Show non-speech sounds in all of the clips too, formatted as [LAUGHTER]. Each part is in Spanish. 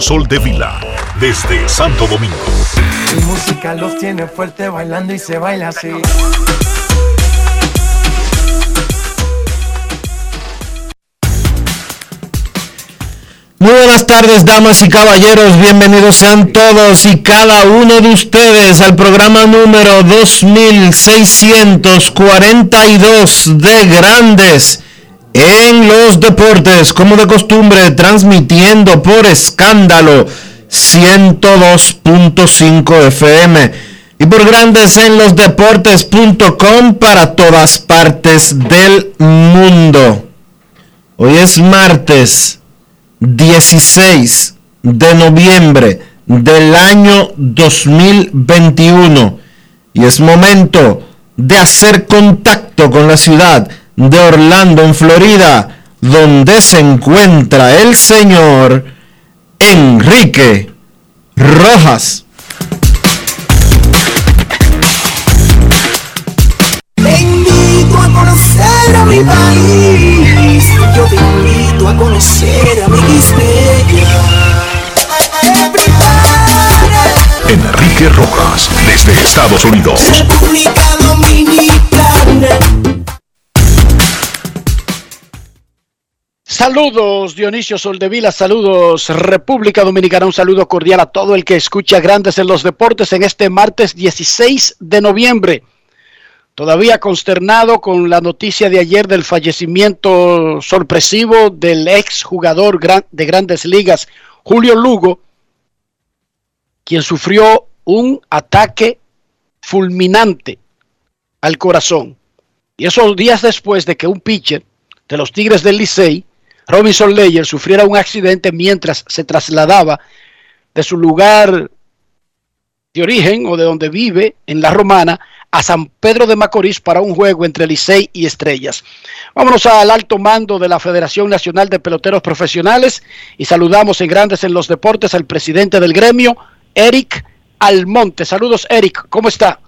Sol de Vila, desde Santo Domingo. Mi música los tiene fuerte bailando y se baila así. Muy buenas tardes, damas y caballeros. Bienvenidos sean todos y cada uno de ustedes al programa número 2642 de Grandes en los Deportes, como de costumbre, transmitiendo por escándalo 102.5 FM y por Grandes en los Deportes.com para todas partes del mundo. Hoy es martes 16 de noviembre del año 2021 y es momento de hacer contacto con la ciudad de Orlando en Florida donde se encuentra el señor Enrique Rojas. Te invito a conocer a mi país. Yo te invito a conocer a mi Enrique Rojas, desde Estados Unidos. República Dominicana. Saludos Dionisio Soldevila, saludos República Dominicana, un saludo cordial a todo el que escucha Grandes en los Deportes en este martes 16 de noviembre. Todavía consternado con la noticia de ayer del fallecimiento sorpresivo del ex jugador de grandes ligas, Julio Lugo, quien sufrió un ataque fulminante al corazón. Y esos días después de que un pitcher de los Tigres del Licey, Robinson Leyer, sufriera un accidente mientras se trasladaba de su lugar de origen o de donde vive en La Romana a San Pedro de Macorís para un juego entre Licey y Estrellas. Vámonos al alto mando de la Federación Nacional de Peloteros Profesionales y saludamos en Grandes en los Deportes al presidente del gremio, Eric Almonte. Saludos, Eric, ¿cómo está?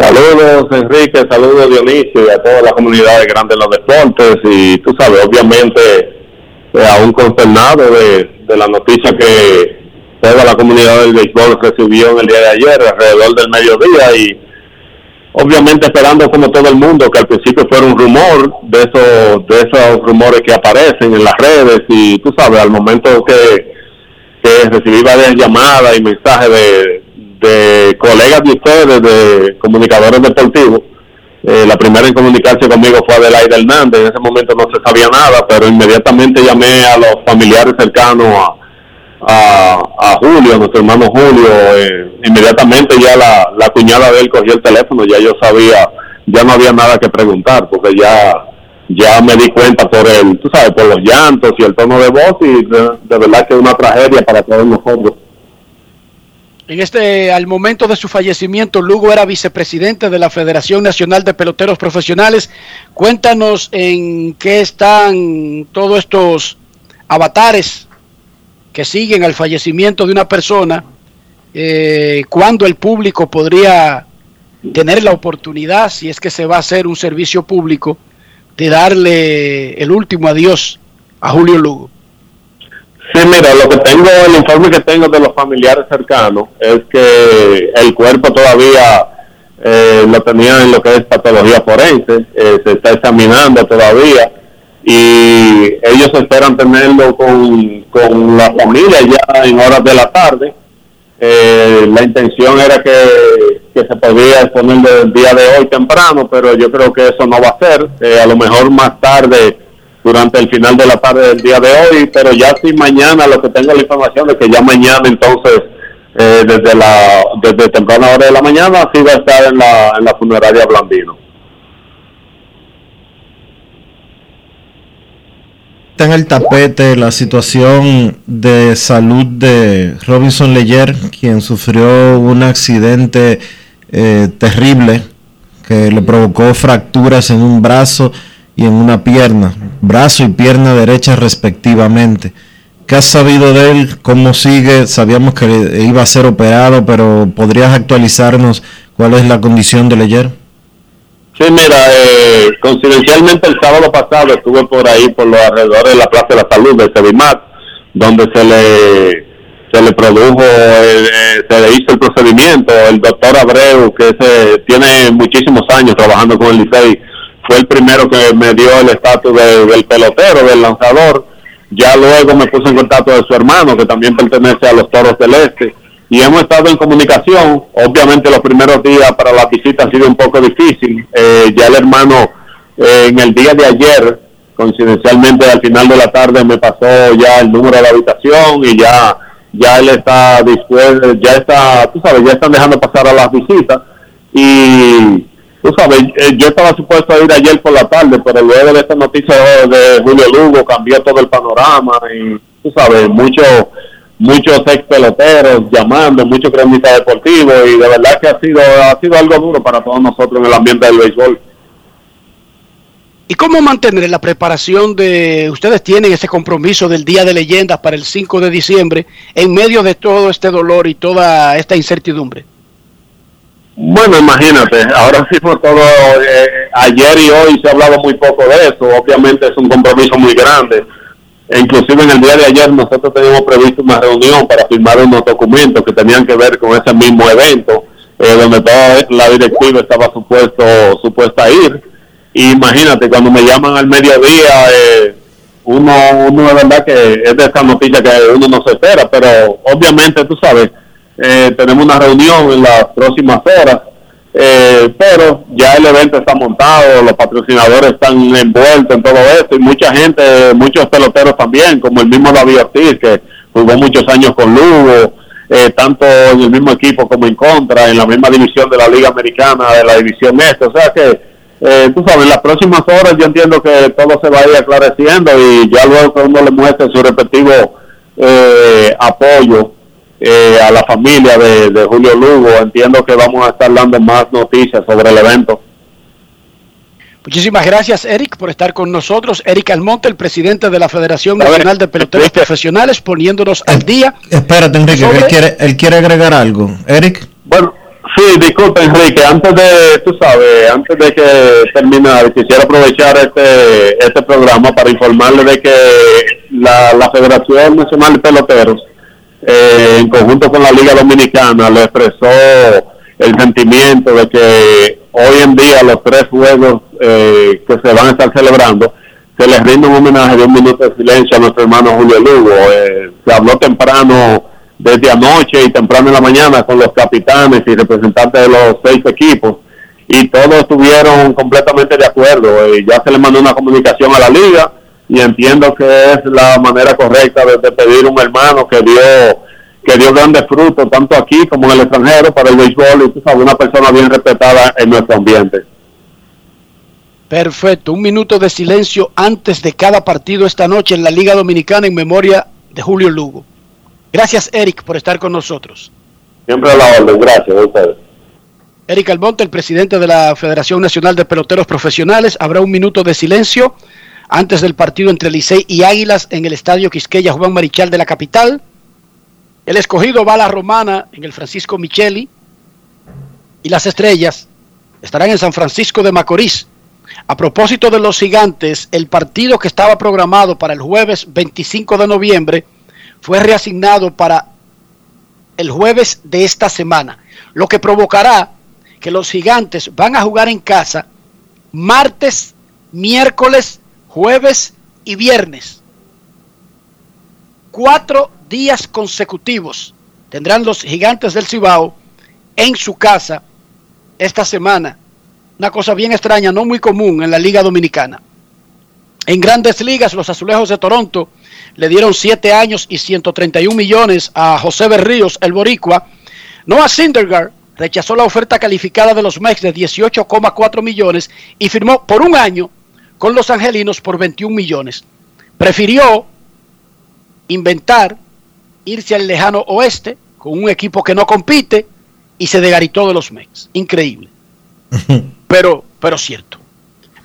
Saludos Enrique, saludos Dionisio y a toda la comunidad de Grandes los Deportes. Y tú sabes, obviamente eh, aún consternado de, de la noticia que toda la comunidad del béisbol recibió en el día de ayer, alrededor del mediodía, y obviamente esperando como todo el mundo que al principio fuera un rumor de esos, de esos rumores que aparecen en las redes, y tú sabes, al momento que, que recibí varias llamadas y mensajes de, de colegas de ustedes, de comunicadores deportivos, eh, la primera en comunicarse conmigo fue Adelaide Hernández, en ese momento no se sabía nada, pero inmediatamente llamé a los familiares cercanos a a, Julio, a nuestro hermano Julio, eh, inmediatamente ya la, la cuñada de él cogió el teléfono, ya yo sabía, ya no había nada que preguntar, porque ya ya me di cuenta por el, tú sabes, por los llantos y el tono de voz y de, de verdad que es una tragedia para todos nosotros. En este, al momento de su fallecimiento, Lugo era vicepresidente de la Federación Nacional de Peloteros Profesionales. Cuéntanos en qué están todos estos avatares que siguen al fallecimiento de una persona, eh, cuando el público podría tener la oportunidad, si es que se va a hacer un servicio público, de darle el último adiós a Julio Lugo. Sí, mira, lo que tengo, el informe que tengo de los familiares cercanos es que el cuerpo todavía eh, lo tenía en lo que es patología forense, eh, se está examinando todavía y ellos esperan tenerlo con, con la familia ya en horas de la tarde. Eh, la intención era que, que se podía exponer el día de hoy temprano, pero yo creo que eso no va a ser. a lo mejor más tarde durante el final de la tarde del día de hoy, pero ya sí mañana lo que tengo la información de que ya mañana entonces eh, desde la desde temprana hora de la mañana sí va a estar en la, en la funeraria Blandino. Está en el tapete la situación de salud de Robinson Leyer, quien sufrió un accidente eh, terrible que le provocó fracturas en un brazo y en una pierna, brazo y pierna derecha respectivamente. ¿Qué has sabido de él? ¿Cómo sigue? Sabíamos que iba a ser operado, pero ¿podrías actualizarnos cuál es la condición de Leyer? Sí, mira, eh, coincidencialmente el sábado pasado estuve por ahí, por los alrededores de la Plaza de la Salud de Sevimat, donde se le se le produjo, eh, eh, se le hizo el procedimiento. El doctor Abreu, que se, tiene muchísimos años trabajando con el Licey, fue el primero que me dio el estatus del pelotero, del lanzador. Ya luego me puse en contacto de su hermano, que también pertenece a los Toros del Este, y hemos estado en comunicación. Obviamente los primeros días para la visita ha sido un poco difícil. Eh, ya el hermano eh, en el día de ayer, coincidencialmente al final de la tarde, me pasó ya el número de la habitación y ya ya él está dispuesto, ya está, tú sabes, ya están dejando pasar a las visitas y tú sabes, eh, yo estaba supuesto a ir ayer por la tarde, pero luego de esta noticia de Julio Lugo cambió todo el panorama y tú sabes, muchos muchos ex peloteros llamando, muchos cronistas deportivos y de verdad que ha sido ha sido algo duro para todos nosotros en el ambiente del béisbol. ¿Y cómo mantener la preparación de, ustedes tienen ese compromiso del Día de Leyendas para el 5 de diciembre en medio de todo este dolor y toda esta incertidumbre? Bueno, imagínate, ahora mismo todo, eh, ayer y hoy se ha hablado muy poco de eso, obviamente es un compromiso muy grande. Inclusive en el día de ayer nosotros teníamos previsto una reunión para firmar unos documentos que tenían que ver con ese mismo evento, eh, donde toda la directiva estaba supuesto supuesta a ir. Y imagínate, cuando me llaman al mediodía, eh, uno, uno de verdad que es de esa noticia que uno no se espera, pero obviamente tú sabes, eh, tenemos una reunión en las próximas horas, eh, pero ya el evento está montado, los patrocinadores están envueltos en todo esto y mucha gente, muchos peloteros también, como el mismo David Ortiz, que jugó muchos años con Lugo, eh, tanto en el mismo equipo como en contra, en la misma división de la Liga Americana, de la división este, o sea que tú sabes, en las próximas horas yo entiendo que todo se va a ir aclareciendo y ya luego que uno le muestre su respectivo apoyo eh, a la familia de, Julio Lugo. Entiendo que vamos a estar dando más noticias sobre el evento. Muchísimas gracias, Eric, por estar con nosotros. Eric Almonte, el presidente de la Federación Nacional de Peloteros Profesionales, poniéndonos al día. Espérate, Enrique, él, quiere, él quiere agregar algo. Eric. Bueno, sí, disculpe, Enrique, antes de, tú sabes, antes de que terminar, quisiera aprovechar este, este programa para informarle de que la, la Federación Nacional de Peloteros eh, en conjunto con la Liga Dominicana, le expresó el sentimiento de que hoy en día los tres juegos eh, que se van a estar celebrando, se les rinde un homenaje de un minuto de silencio a nuestro hermano Julio Lugo. Eh, se habló temprano desde anoche y temprano en la mañana con los capitanes y representantes de los seis equipos y todos estuvieron completamente de acuerdo. ya se le mandó una comunicación a la liga y entiendo que es la manera correcta de, pedir un hermano que dio que dio grandes frutos tanto aquí como en el extranjero para el béisbol y tú sabes, una persona bien respetada en nuestro ambiente. Perfecto, un minuto de silencio antes de cada partido esta noche en la Liga Dominicana en memoria de Julio Lugo. Gracias Eric por estar con nosotros. Siempre a la orden, gracias a ustedes. Eric Almonte, el presidente de la Federación Nacional de Peloteros Profesionales, habrá un minuto de silencio antes del partido entre Licey y Águilas en el Estadio Quisqueya Juan Marichal de la capital. El escogido va a la Romana en el Francisco Micheli y las estrellas estarán en San Francisco de Macorís. A propósito de los gigantes, el partido que estaba programado para el jueves 25 de noviembre fue reasignado para el jueves de esta semana, lo que provocará que los gigantes van a jugar en casa martes, miércoles, jueves y viernes. Cuatro días consecutivos tendrán los gigantes del Cibao en su casa esta semana. Una cosa bien extraña, no muy común en la Liga Dominicana. En grandes ligas, los azulejos de Toronto le dieron 7 años y 131 millones a José Berríos, el boricua. Noah Syndergaard rechazó la oferta calificada de los Mex de 18,4 millones y firmó por un año con los angelinos por 21 millones. Prefirió inventar, irse al lejano oeste con un equipo que no compite y se degaritó de los Mex. Increíble. [LAUGHS] pero, pero cierto.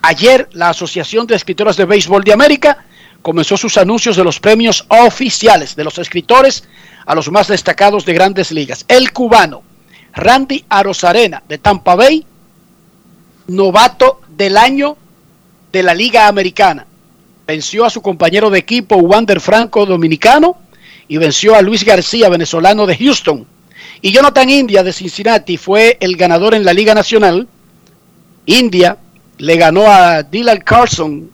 Ayer la Asociación de Escritores de Béisbol de América comenzó sus anuncios de los premios oficiales de los escritores a los más destacados de grandes ligas. El cubano Randy Arozarena de Tampa Bay, novato del año de la Liga Americana. Venció a su compañero de equipo Wander Franco dominicano y venció a Luis García venezolano de Houston. Y Jonathan India de Cincinnati fue el ganador en la Liga Nacional. India le ganó a Dylan Carlson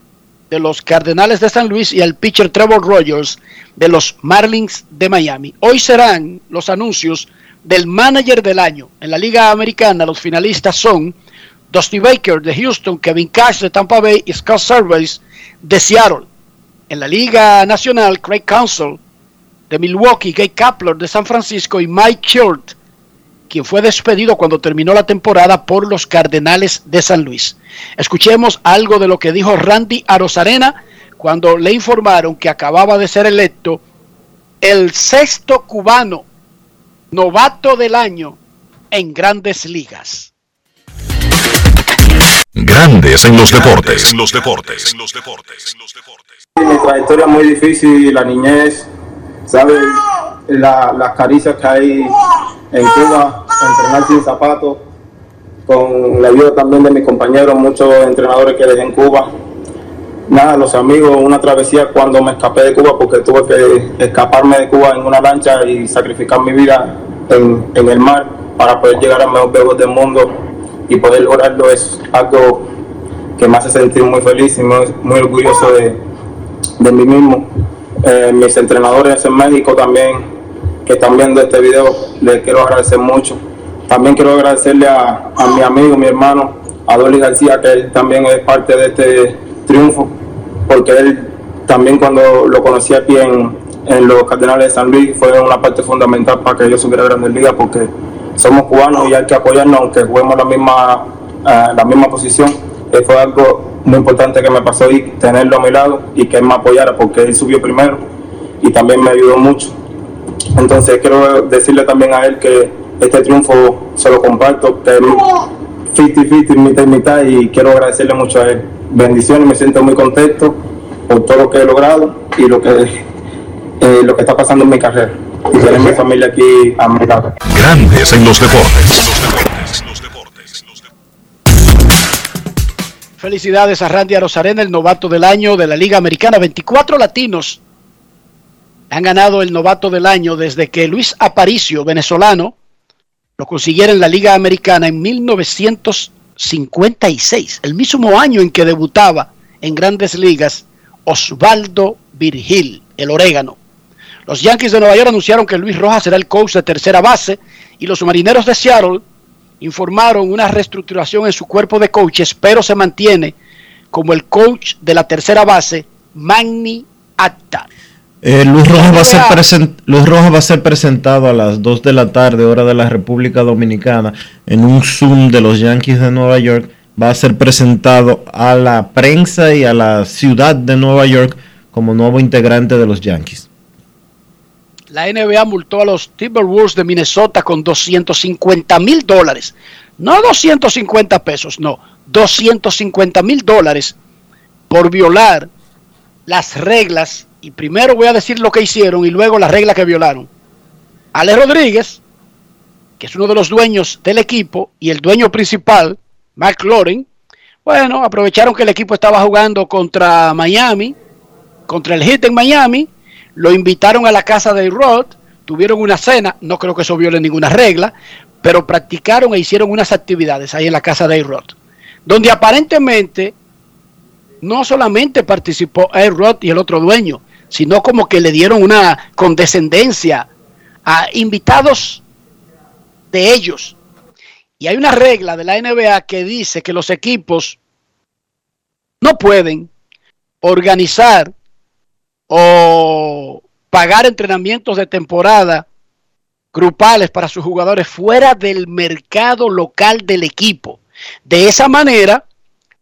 de los Cardenales de San Luis y al pitcher Trevor Rogers de los Marlins de Miami. Hoy serán los anuncios del manager del año. En la Liga Americana los finalistas son Dusty Baker de Houston, Kevin Cash de Tampa Bay y Scott Service de Seattle. En la Liga Nacional, Craig Council de Milwaukee, Gay Kapler de San Francisco y Mike Short quien fue despedido cuando terminó la temporada por los Cardenales de San Luis. Escuchemos algo de lo que dijo Randy Arozarena cuando le informaron que acababa de ser electo el sexto cubano novato del año en grandes ligas. Grandes en los deportes. En los deportes. En los deportes. Mi trayectoria muy difícil, la niñez, ¿sabes? La, las caricias que hay en Cuba, entrenar sin zapatos, con la ayuda también de mis compañeros, muchos entrenadores que dejé en Cuba. Nada, los amigos, una travesía cuando me escapé de Cuba porque tuve que escaparme de Cuba en una lancha y sacrificar mi vida en, en el mar para poder llegar al mejor juegos del mundo y poder lograrlo es algo que me hace sentir muy feliz y muy, muy orgulloso de, de mí mismo. Eh, mis entrenadores en México también que están viendo este video, les quiero agradecer mucho. También quiero agradecerle a, a mi amigo, mi hermano, Adoli García, que él también es parte de este triunfo, porque él también cuando lo conocí aquí en, en los Cardenales de San Luis fue una parte fundamental para que yo subiera a Grandes Ligas, porque somos cubanos y hay que apoyarnos, aunque juguemos la misma, uh, la misma posición. Eh, fue algo muy importante que me pasó y tenerlo a mi lado y que él me apoyara, porque él subió primero y también me ayudó mucho. Entonces quiero decirle también a él que este triunfo se lo comparto, que es 50-50, mitad y mitad, y quiero agradecerle mucho a él. Bendiciones, me siento muy contento por todo lo que he logrado y lo que, [LAUGHS] eh, lo que está pasando en mi carrera. Y tener mi familia aquí a mi lado. Grandes en los deportes. Felicidades a Randy Arozarena, el novato del año de la Liga Americana. 24 latinos han ganado el novato del año desde que Luis Aparicio, venezolano, lo consiguiera en la Liga Americana en 1956, el mismo año en que debutaba en grandes ligas Osvaldo Virgil, el orégano. Los Yankees de Nueva York anunciaron que Luis Rojas será el coach de tercera base y los marineros de Seattle informaron una reestructuración en su cuerpo de coaches, pero se mantiene como el coach de la tercera base, Magni Acta. Eh, Luis, Rojas va a ser present, Luis Rojas va a ser presentado a las 2 de la tarde, hora de la República Dominicana, en un Zoom de los Yankees de Nueva York. Va a ser presentado a la prensa y a la ciudad de Nueva York como nuevo integrante de los Yankees. La NBA multó a los Timberwolves de Minnesota con 250 mil dólares. No 250 pesos, no, 250 mil dólares por violar las reglas y primero voy a decir lo que hicieron y luego las reglas que violaron. Ale Rodríguez, que es uno de los dueños del equipo y el dueño principal, Mark Loren, bueno, aprovecharon que el equipo estaba jugando contra Miami, contra el Heat en Miami, lo invitaron a la casa de Rod, tuvieron una cena, no creo que eso viole ninguna regla, pero practicaron e hicieron unas actividades ahí en la casa de Rod, donde aparentemente no solamente participó Rod y el otro dueño, sino como que le dieron una condescendencia a invitados de ellos. Y hay una regla de la NBA que dice que los equipos no pueden organizar o pagar entrenamientos de temporada grupales para sus jugadores fuera del mercado local del equipo. De esa manera,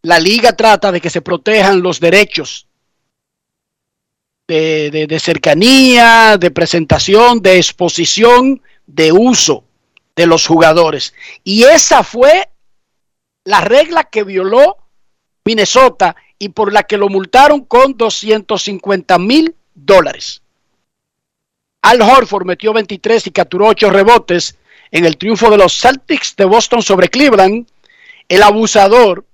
la liga trata de que se protejan los derechos de, de, cercanía, de presentación, de exposición, de uso de los jugadores. Y esa fue la regla que violó Minnesota y por la que lo multaron con 250 mil dólares. Al Horford metió 23 y capturó 8 rebotes en el triunfo de los Celtics de Boston sobre Cleveland. El abusador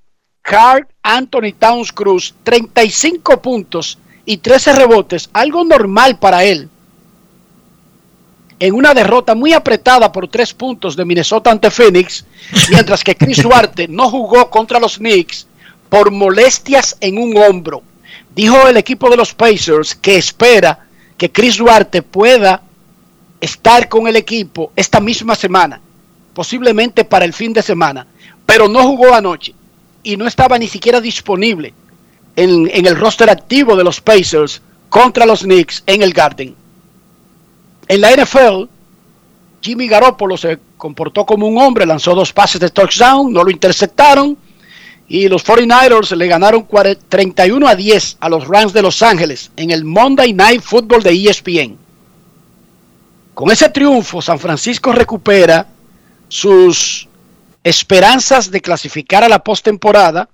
Carl Anthony Towns Cruz, 35 puntos y 13 rebotes, algo normal para él. En una derrota muy apretada por tres puntos de Minnesota ante Phoenix, mientras que Chris [LAUGHS] Duarte no jugó contra los Knicks por molestias en un hombro. Dijo el equipo de los Pacers que espera que Chris Duarte pueda estar con el equipo esta misma semana, posiblemente para el fin de semana, pero no jugó anoche y no estaba ni siquiera disponible en, el roster activo de los Pacers contra los Knicks en el Garden. En la NFL, Jimmy Garoppolo se comportó como un hombre, lanzó dos pases de touchdown, no lo interceptaron y los 49ers le ganaron 31 a 10 a los Rams de Los Ángeles en el Monday Night Football de ESPN. Con ese triunfo, San Francisco recupera sus esperanzas de clasificar a la postemporada,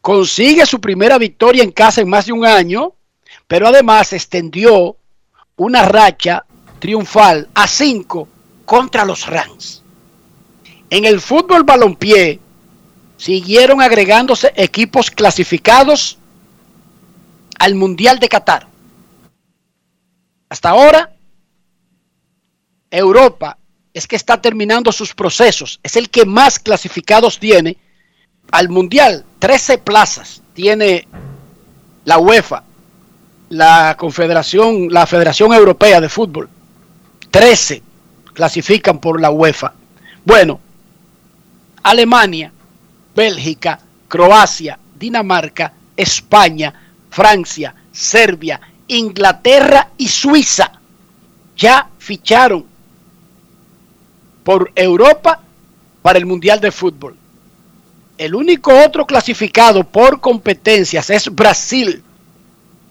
consigue su primera victoria en casa en más de un año, pero además extendió una racha triunfal a cinco contra los Rams. En el fútbol balompié siguieron agregándose equipos clasificados al Mundial de Qatar. Hasta ahora, Europa es que está terminando sus procesos. Es el que más clasificados tiene al Mundial. 13 plazas tiene la UEFA, la Confederación, la Federación Europea de Fútbol. 13 clasifican por la UEFA. Bueno, Alemania, Bélgica, Croacia, Dinamarca, España, Francia, Serbia, Inglaterra y Suiza ya ficharon por Europa para el Mundial de Fútbol. El único otro clasificado por competencias es Brasil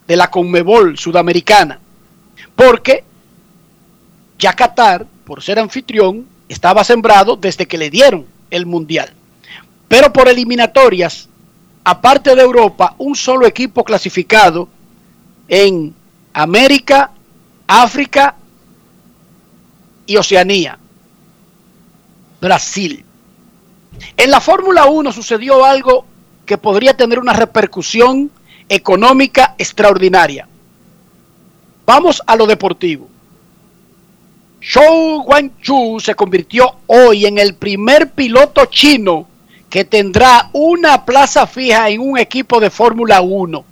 de la Conmebol sudamericana, porque ya Qatar, por ser anfitrión, estaba sembrado desde que le dieron el Mundial. Pero por eliminatorias, aparte de Europa, un solo equipo clasificado en América, África y Oceanía. Brasil. En la Fórmula 1 sucedió algo que podría tener una repercusión económica extraordinaria. Vamos a lo deportivo. Zhou Guanchu se convirtió hoy en el primer piloto chino que tendrá una plaza fija en un equipo de Fórmula 1.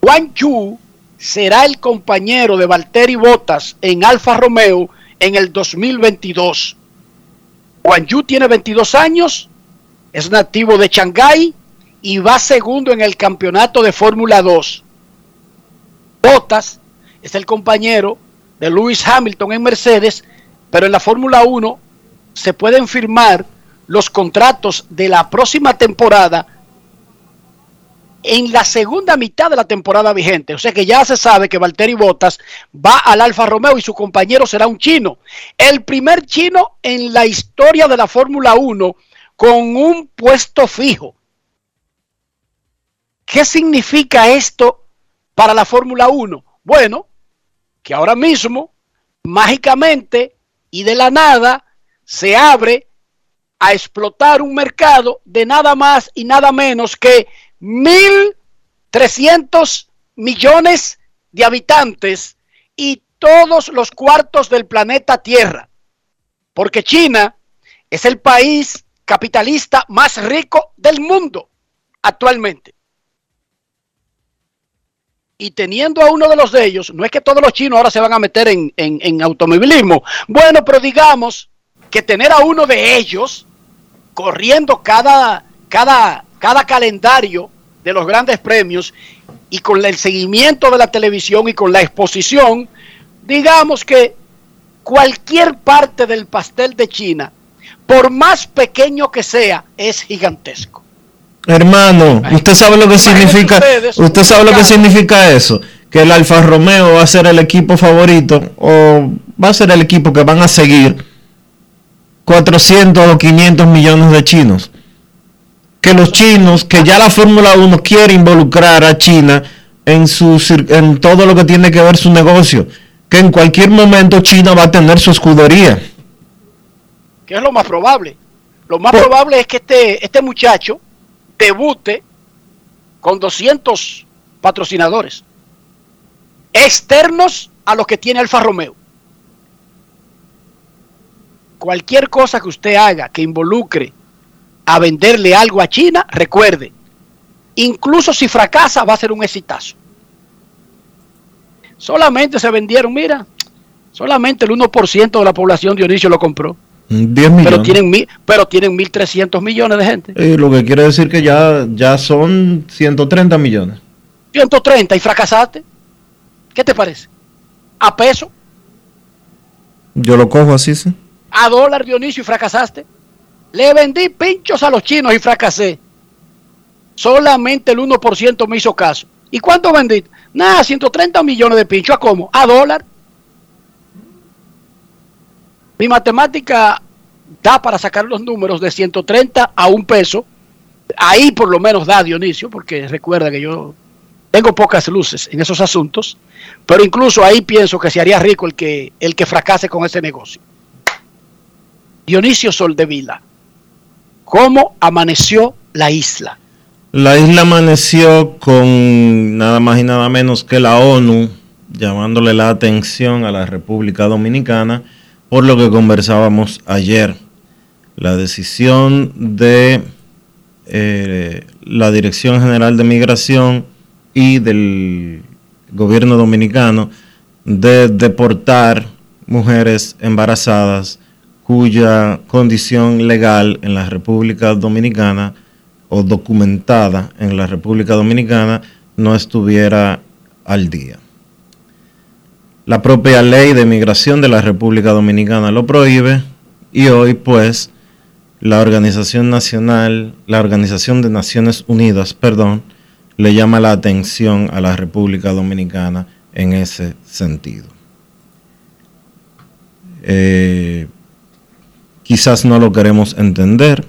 Guanchu será el compañero de Valtteri Bottas en Alfa Romeo en el 2022. Juan Yu tiene 22 años, es nativo de Shanghái y va segundo en el campeonato de Fórmula 2. Bottas es el compañero de Lewis Hamilton en Mercedes, pero en la Fórmula 1 se pueden firmar los contratos de la próxima temporada en la segunda mitad de la temporada vigente. O sea que ya se sabe que Valtteri Bottas va al Alfa Romeo y su compañero será un chino. El primer chino en la historia de la Fórmula 1 con un puesto fijo. ¿Qué significa esto para la Fórmula 1? Bueno, que ahora mismo, mágicamente y de la nada, se abre a explotar un mercado de nada más y nada menos que 1.300 millones de habitantes y todos los cuartos del planeta Tierra. Porque China es el país capitalista más rico del mundo actualmente. Y teniendo a uno de los de ellos, no es que todos los chinos ahora se van a meter en, en automovilismo. Bueno, pero digamos que tener a uno de ellos corriendo cada, cada, cada calendario de los grandes premios y con el seguimiento de la televisión y con la exposición, digamos que cualquier parte del pastel de China, por más pequeño que sea, es gigantesco. Hermano, usted sabe lo que significa, usted sabe lo que significa eso, que el Alfa Romeo va a ser el equipo favorito o va a ser el equipo que van a seguir 400 o 500 millones de chinos. Que los chinos, que ya la Fórmula 1 quiere involucrar a China en, su, en todo lo que tiene que ver su negocio que en cualquier momento China va a tener su escudería. ¿Qué es lo más probable? Lo más probable es que este, este muchacho debute con 200 patrocinadores externos a los que tiene Alfa Romeo. Cualquier cosa que usted haga que involucre a venderle algo a China, recuerde, incluso si fracasa va a ser un exitazo. Solamente se vendieron, mira, solamente el 1% de la población de Dionisio lo compró. 10 millones. Pero tienen, pero tienen 1.300 millones de gente. Y lo que quiere decir que ya, ya son 130 millones. 130 y fracasaste. ¿Qué te parece? ¿A peso? Yo lo cojo así, sí. ¿A dólar, Dionisio, y fracasaste? Le vendí pinchos a los chinos y fracasé. Solamente el 1% me hizo caso. ¿Y cuánto vendí? Nada, 130 millones de pinchos. ¿A cómo? ¿A dólar? Mi matemática da para sacar los números de 130 a un peso. Ahí por lo menos da Dionisio, porque recuerda que yo tengo pocas luces en esos asuntos, pero incluso ahí pienso que se haría rico el que, el que fracase con ese negocio. Dionisio Soldevila, ¿cómo amaneció la isla? La isla amaneció con nada más y nada menos que la ONU llamándole la atención a la República Dominicana por lo que conversábamos ayer. La decisión de eh, la Dirección General de Migración y del gobierno dominicano de deportar mujeres embarazadas cuya condición legal en la República Dominicana o documentada en la República Dominicana no estuviera al día. La propia ley de migración de la República Dominicana lo prohíbe y hoy pues la Organización Nacional, la Organización de Naciones Unidas, perdón, le llama la atención a la República Dominicana en ese sentido. Eh, quizás no lo queremos entender,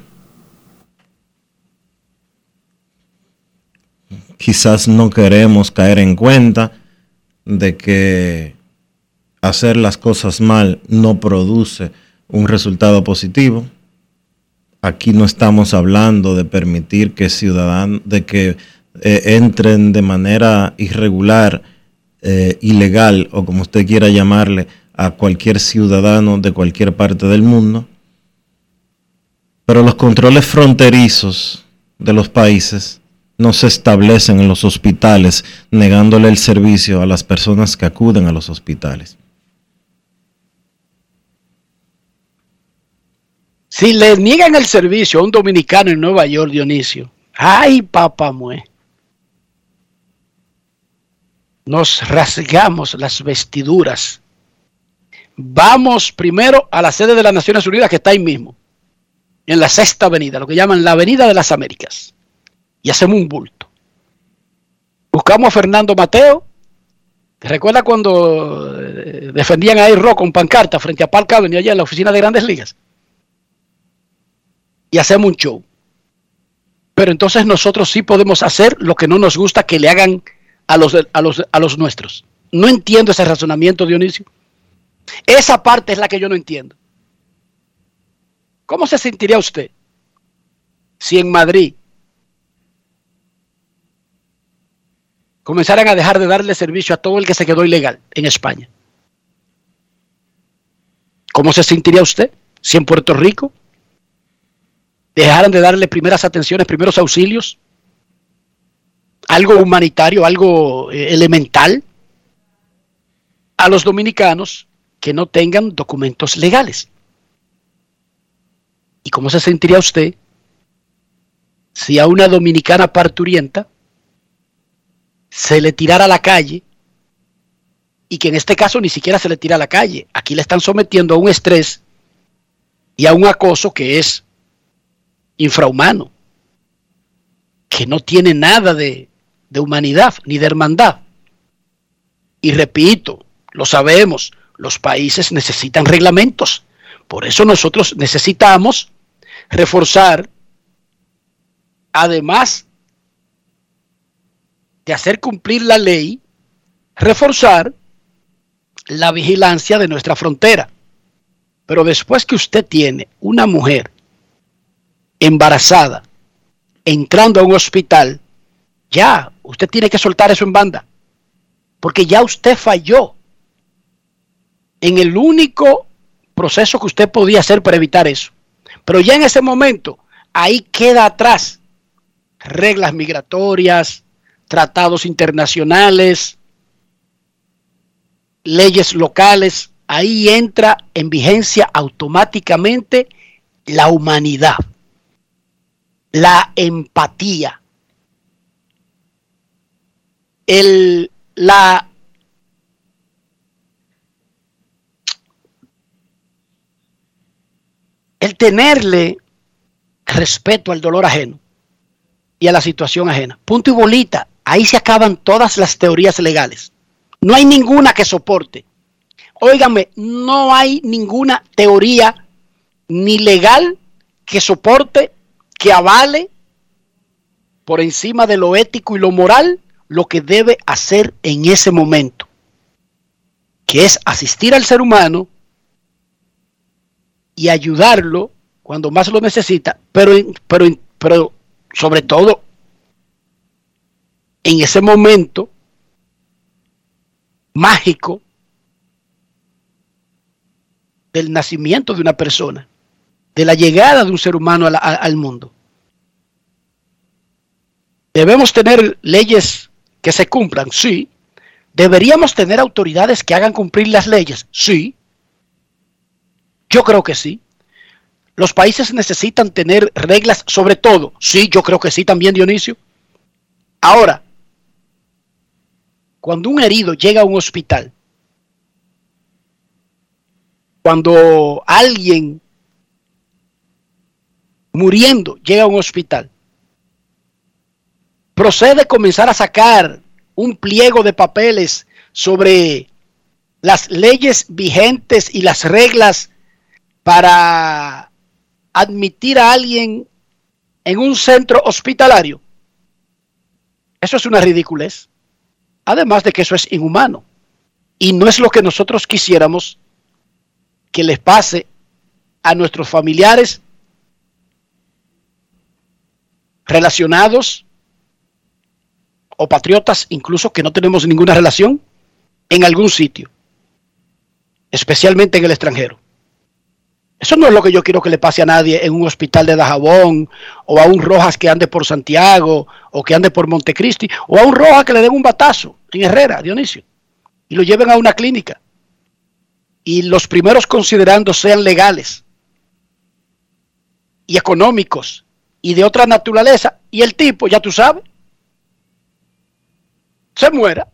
quizás no queremos caer en cuenta de que hacer las cosas mal no produce un resultado positivo. Aquí no estamos hablando de permitir que ciudadanos, de que eh, entren de manera irregular, eh, ilegal o como usted quiera llamarle, a cualquier ciudadano de cualquier parte del mundo. Pero los controles fronterizos de los países no se establecen en los hospitales negándole el servicio a las personas que acuden a los hospitales. Si le niegan el servicio a un dominicano en Nueva York, Dionisio, ay papá mue, nos rasgamos las vestiduras. Vamos primero a la sede de las Naciones Unidas que está ahí mismo, en la sexta avenida, lo que llaman la Avenida de las Américas y hacemos un bulto. Buscamos a Fernando Mateo. ¿Recuerda cuando eh, defendían a Rock con pancarta frente a Park Avenue allá en la oficina de Grandes Ligas? Y hacemos un show. Pero entonces nosotros sí podemos hacer lo que no nos gusta que le hagan a los, a los, a los nuestros. No entiendo ese razonamiento, Dionisio. Esa parte es la que yo no entiendo. ¿Cómo se sentiría usted si en Madrid comenzaran a dejar de darle servicio a todo el que se quedó ilegal en España. ¿Cómo se sentiría usted si en Puerto Rico dejaran de darle primeras atenciones, primeros auxilios? Algo humanitario, algo eh, elemental a los dominicanos que no tengan documentos legales. ¿Y cómo se sentiría usted si a una dominicana parturienta se le tirara a la calle y que en este caso ni siquiera se le tira a la calle? Aquí le están sometiendo a un estrés y a un acoso que es infrahumano, que no tiene nada de, de humanidad ni de hermandad. Y repito, lo sabemos, los países necesitan reglamentos. Por eso nosotros necesitamos reforzar, además de hacer cumplir la ley, reforzar la vigilancia de nuestra frontera. Pero después que usted tiene una mujer embarazada entrando a un hospital, ya, usted tiene que soltar eso en banda, porque ya usted falló en el único proceso que usted podía hacer para evitar eso. Pero ya en ese momento, ahí queda atrás reglas migratorias, tratados internacionales, leyes locales, ahí entra en vigencia automáticamente la humanidad, la empatía, el, la el tenerle respeto al dolor ajeno y a la situación ajena. Punto y bolita. Ahí se acaban todas las teorías legales. No hay ninguna que soporte. Óigame, no hay ninguna teoría ni legal que soporte, que avale por encima de lo ético y lo moral lo que debe hacer en ese momento, que es asistir al ser humano y ayudarlo cuando más lo necesita, pero, pero, pero sobre todo en ese momento mágico del nacimiento de una persona, de la llegada de un ser humano al mundo. Debemos tener leyes que se cumplan, sí. Deberíamos tener autoridades que hagan cumplir las leyes, sí. Yo creo que sí. Los países necesitan tener reglas sobre todo. Sí, yo creo que sí también, Dionisio. Ahora, cuando un herido llega a un hospital, cuando alguien muriendo llega a un hospital, procede comenzar a sacar un pliego de papeles sobre las leyes vigentes y las reglas para admitir a alguien en un centro hospitalario. Eso es una ridiculez. Además de que eso es inhumano. Y no es lo que nosotros quisiéramos que les pase a nuestros familiares relacionados o patriotas, incluso que no tenemos ninguna relación, en algún sitio, especialmente en el extranjero. Eso no es lo que yo quiero que le pase a nadie en un hospital de Dajabón, o a un Rojas que ande por Santiago, o que ande por Montecristi, o a un Rojas que le den un batazo en Herrera, Dionisio, y lo lleven a una clínica. Y los primeros considerando sean legales y económicos y de otra naturaleza, y el tipo, ya tú sabes, se muera.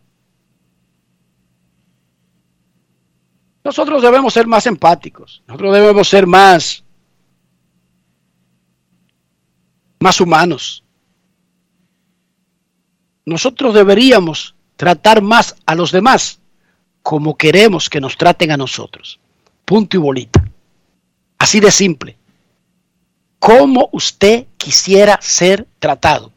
Nosotros debemos ser más empáticos, nosotros debemos ser más, más humanos. Nosotros deberíamos tratar más a los demás como queremos que nos traten a nosotros. Punto y bolita. Así de simple. ¿Cómo usted quisiera ser tratado?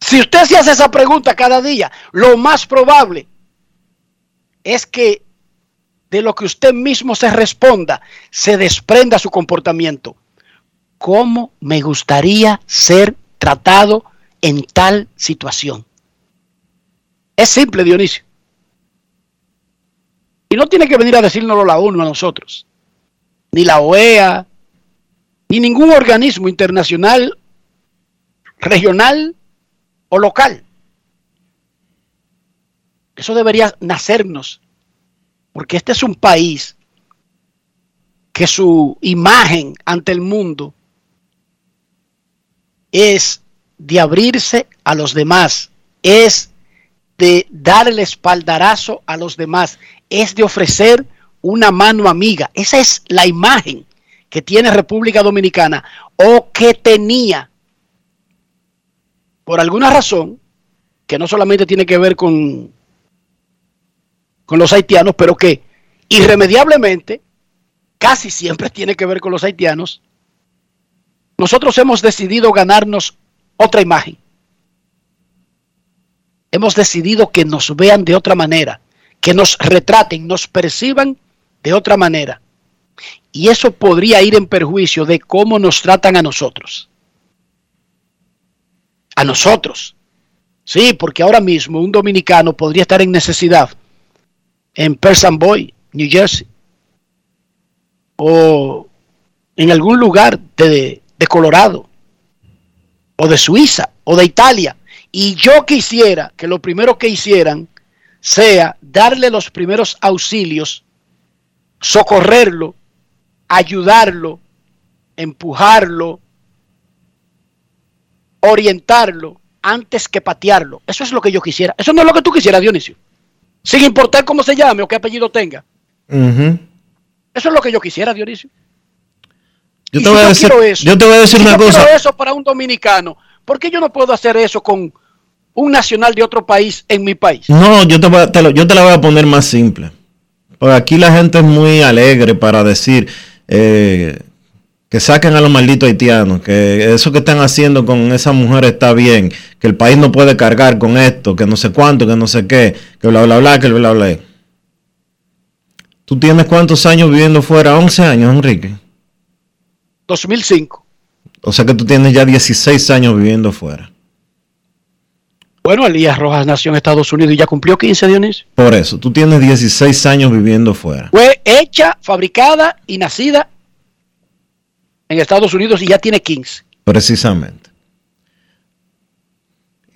Si usted se hace esa pregunta cada día, lo más probable es que de lo que usted mismo se responda, se desprenda su comportamiento. ¿Cómo me gustaría ser tratado en tal situación. Es simple, Dionisio. Y no tiene que venir a decírnoslo la ONU a nosotros, ni la OEA, ni ningún organismo internacional, regional o local. Eso debería nacernos, porque este es un país que su imagen ante el mundo es de abrirse a los demás, es de dar el espaldarazo a los demás, es de ofrecer una mano amiga. Esa es la imagen que tiene República Dominicana o que tenía por alguna razón que no solamente tiene que ver con, con los haitianos, pero que irremediablemente casi siempre tiene que ver con los haitianos, nosotros hemos decidido ganarnos otra imagen. Hemos decidido que nos vean de otra manera, que nos retraten, nos perciban de otra manera. Y eso podría ir en perjuicio de cómo nos tratan a nosotros. A nosotros. Sí, porque ahora mismo un dominicano podría estar en necesidad en Persan Boy, New Jersey, o en algún lugar de Colorado, o de Suiza, o de Italia. Y yo quisiera que lo primero que hicieran sea darle los primeros auxilios, socorrerlo, ayudarlo, empujarlo, orientarlo antes que patearlo. Eso es lo que yo quisiera. Eso no es lo que tú quisieras, Dionisio. Sin importar cómo se llame o qué apellido tenga. Eso es lo que yo quisiera, Dionisio. Yo te, voy a decir, yo te voy a decir una cosa. eso para un dominicano. ¿Por qué yo no puedo hacer eso con un nacional de otro país en mi país? No, yo te, yo te la voy a poner más simple. Porque aquí la gente es muy alegre para decir eh, que saquen a los malditos haitianos, que eso que están haciendo con esa mujer está bien, que el país no puede cargar con esto, que no sé cuánto, que no sé qué, que bla, bla, bla, que bla, bla. ¿Tú tienes cuántos años viviendo fuera? 11 años, Enrique. 2005. O sea que tú tienes ya 16 años viviendo fuera. Bueno, Elías Rojas nació en Estados Unidos y ya cumplió 15, Dionisio. Por eso, tú tienes 16 años viviendo fuera. Fue hecha, fabricada y nacida en Estados Unidos y ya tiene 15. Precisamente.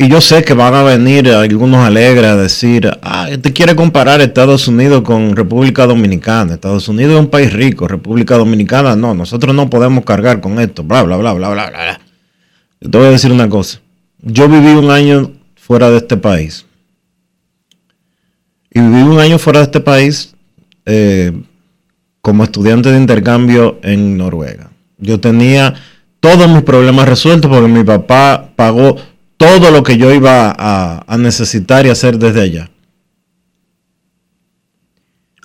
Y yo sé que van a venir algunos alegres a decir, ah, te este quiere comparar Estados Unidos con República Dominicana. Estados Unidos es un país rico, República Dominicana no, nosotros no podemos cargar con esto, bla, bla, bla, bla, bla, bla. Yo te voy a decir una cosa. Yo viví un año fuera de este país. Y viví un año fuera de este país eh, como estudiante de intercambio en Noruega. Yo tenía todos mis problemas resueltos porque mi papá pagó todo lo que yo iba a, necesitar y hacer desde allá.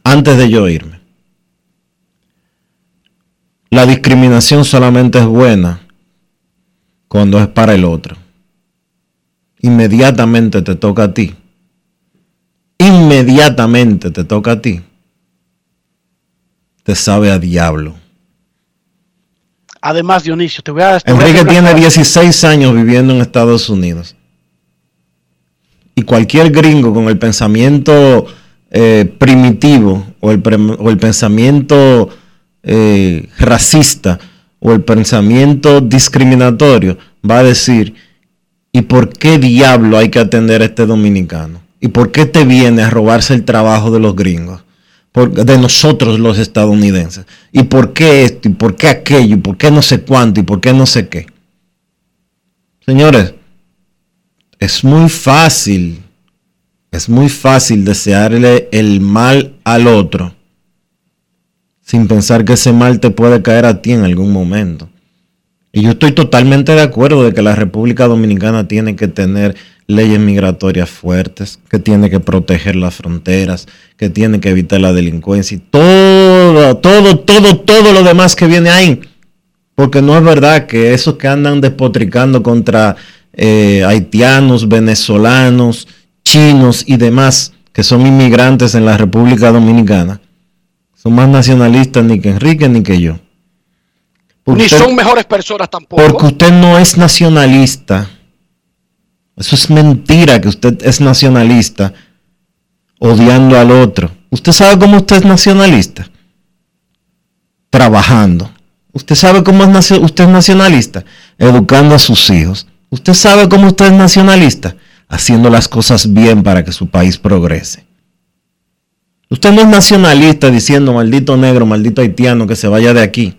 Antes de yo irme. La discriminación solamente es buena cuando es para el otro. Inmediatamente te toca a ti. Inmediatamente te toca a ti. Te sabe a diablo. Además, Dionisio, te voy a... Enrique tiene 16 años viviendo en Estados Unidos. Y cualquier gringo con el pensamiento eh, primitivo o el, pensamiento eh, racista o el pensamiento discriminatorio va a decir, ¿y por qué diablo hay que atender a este dominicano? ¿Y por qué te viene a robarse el trabajo de los gringos? De nosotros los estadounidenses. ¿Y por qué esto? ¿Y por qué aquello? ¿Y por qué no sé cuánto? ¿Y por qué no sé qué? Señores, es muy fácil, es muy fácil desearle el mal al otro sin pensar que ese mal te puede caer a ti en algún momento. Y yo estoy totalmente de acuerdo de que la República Dominicana tiene que tener leyes migratorias fuertes, que tiene que proteger las fronteras, que tiene que evitar la delincuencia y todo, todo, todo, todo lo demás que viene ahí. Porque no es verdad que esos que andan despotricando contra eh, haitianos, venezolanos, chinos y demás que son inmigrantes en la República Dominicana, son más nacionalistas ni que Enrique ni que yo. ni son mejores personas tampoco. Porque usted no es nacionalista Eso es mentira que usted es nacionalista odiando al otro. ¿Usted sabe cómo usted es nacionalista? Trabajando. ¿Usted sabe cómo es usted es nacionalista? Educando a sus hijos. ¿Usted sabe cómo usted es nacionalista? Haciendo las cosas bien para que su país progrese. Usted no es nacionalista diciendo maldito negro, maldito haitiano que se vaya de aquí.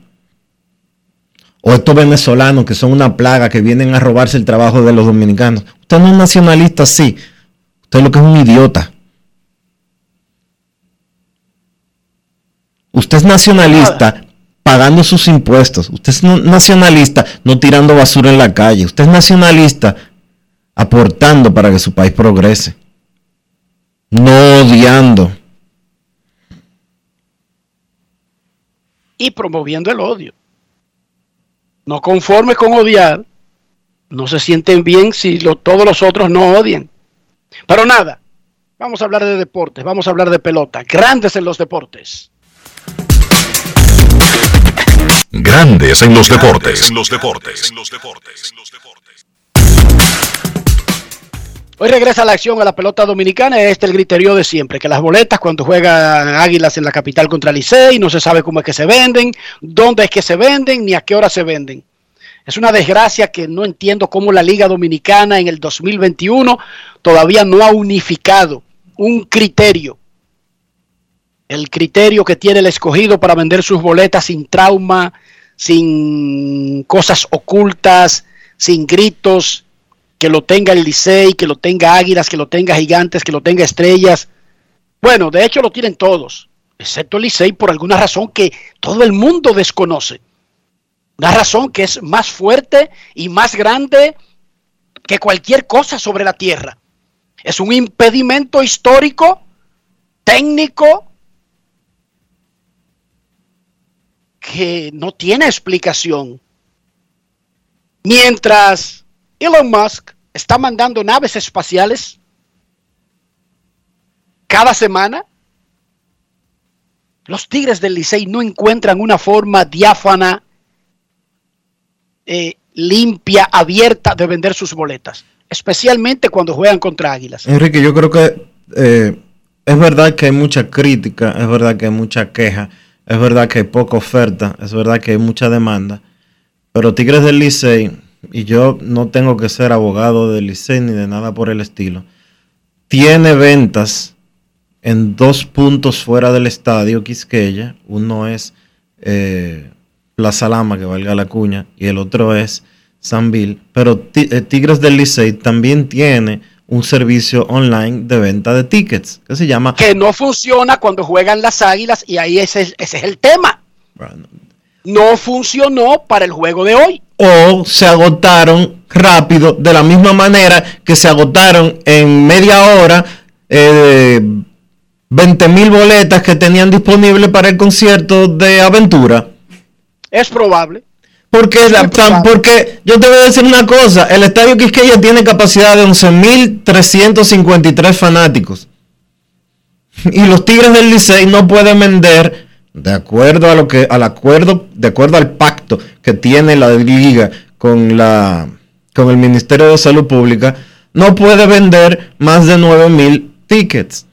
O estos venezolanos que son una plaga que vienen a robarse el trabajo de los dominicanos. Usted no es nacionalista, sí. Usted es lo que es un idiota. Usted es nacionalista pagando sus impuestos. Usted es nacionalista no tirando basura en la calle. Usted es nacionalista aportando para que su país progrese. No odiando. Y promoviendo el odio. No conforme con odiar, no se sienten bien si todos los otros no odian. Pero nada, vamos a hablar de deportes, vamos a hablar de pelota. Grandes en los deportes. Grandes en los deportes. En los deportes. Hoy regresa la acción a la pelota dominicana. Este es el griterío de siempre, que las boletas cuando juegan Águilas en la capital contra Licey, no se sabe cómo es que se venden, dónde es que se venden, ni a qué hora se venden. Es una desgracia que no entiendo cómo la Liga Dominicana en el 2021 todavía no ha unificado un criterio el criterio que tiene el escogido para vender sus boletas sin trauma, sin cosas ocultas, sin gritos, que lo tenga el Licey, que lo tenga Águilas, que lo tenga Gigantes, que lo tenga Estrellas. Bueno, de hecho lo tienen todos, excepto el Licey por alguna razón que todo el mundo desconoce. Una razón que es más fuerte y más grande que cualquier cosa sobre la tierra. Es un impedimento histórico, técnico, que no tiene explicación. Mientras Elon Musk está mandando naves espaciales cada semana, los Tigres del Licey no encuentran una forma diáfana, eh, limpia, abierta de vender sus boletas, especialmente cuando juegan contra Águilas. Enrique, yo creo que eh, es verdad que hay mucha crítica, es verdad que hay mucha queja es verdad que hay poca oferta, es verdad que hay mucha demanda, pero Tigres del Licey, y yo no tengo que ser abogado del Licey ni de nada por el estilo, tiene ventas en dos puntos fuera del estadio Quisqueya. Uno es eh, Plaza Lama, que valga la cuña, y el otro es San Bill. Pero eh, Tigres del Licey también tiene un servicio online de venta de tickets que se llama... Que no funciona cuando juegan las águilas y ahí ese, ese es el tema. No funcionó para el juego de hoy. O se agotaron rápido, de la misma manera que se agotaron en media hora eh, 20 mil boletas que tenían disponibles para el concierto de aventura. Es probable. Porque, porque yo te voy a decir una cosa, el Estadio Quisqueya tiene capacidad de 11.353 fanáticos. Y los Tigres del Licey no pueden vender, de acuerdo a lo que, al acuerdo, de acuerdo al pacto que tiene la liga con la con el Ministerio de Salud Pública, no puede vender más de 9.000 tickets.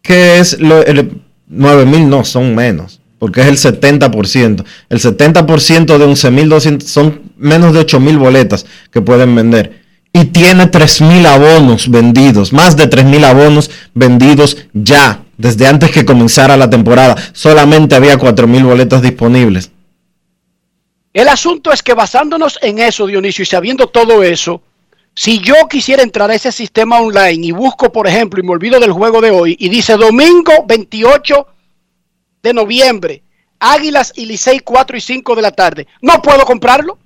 Que es lo, 9.000 no, son menos porque es el 70%. El 70% de 11.200 son menos de 8.000 boletas que pueden vender. Y tiene 3.000 abonos vendidos, más de 3.000 abonos vendidos ya, desde antes que comenzara la temporada. Solamente había 4.000 boletas disponibles. El asunto es que basándonos en eso, Dionisio, y sabiendo todo eso, si yo quisiera entrar a ese sistema online y busco, por ejemplo, y me olvido del juego de hoy, y dice domingo 28 de noviembre, Águilas y Licey 4 y 5 de la tarde, no puedo comprarlo.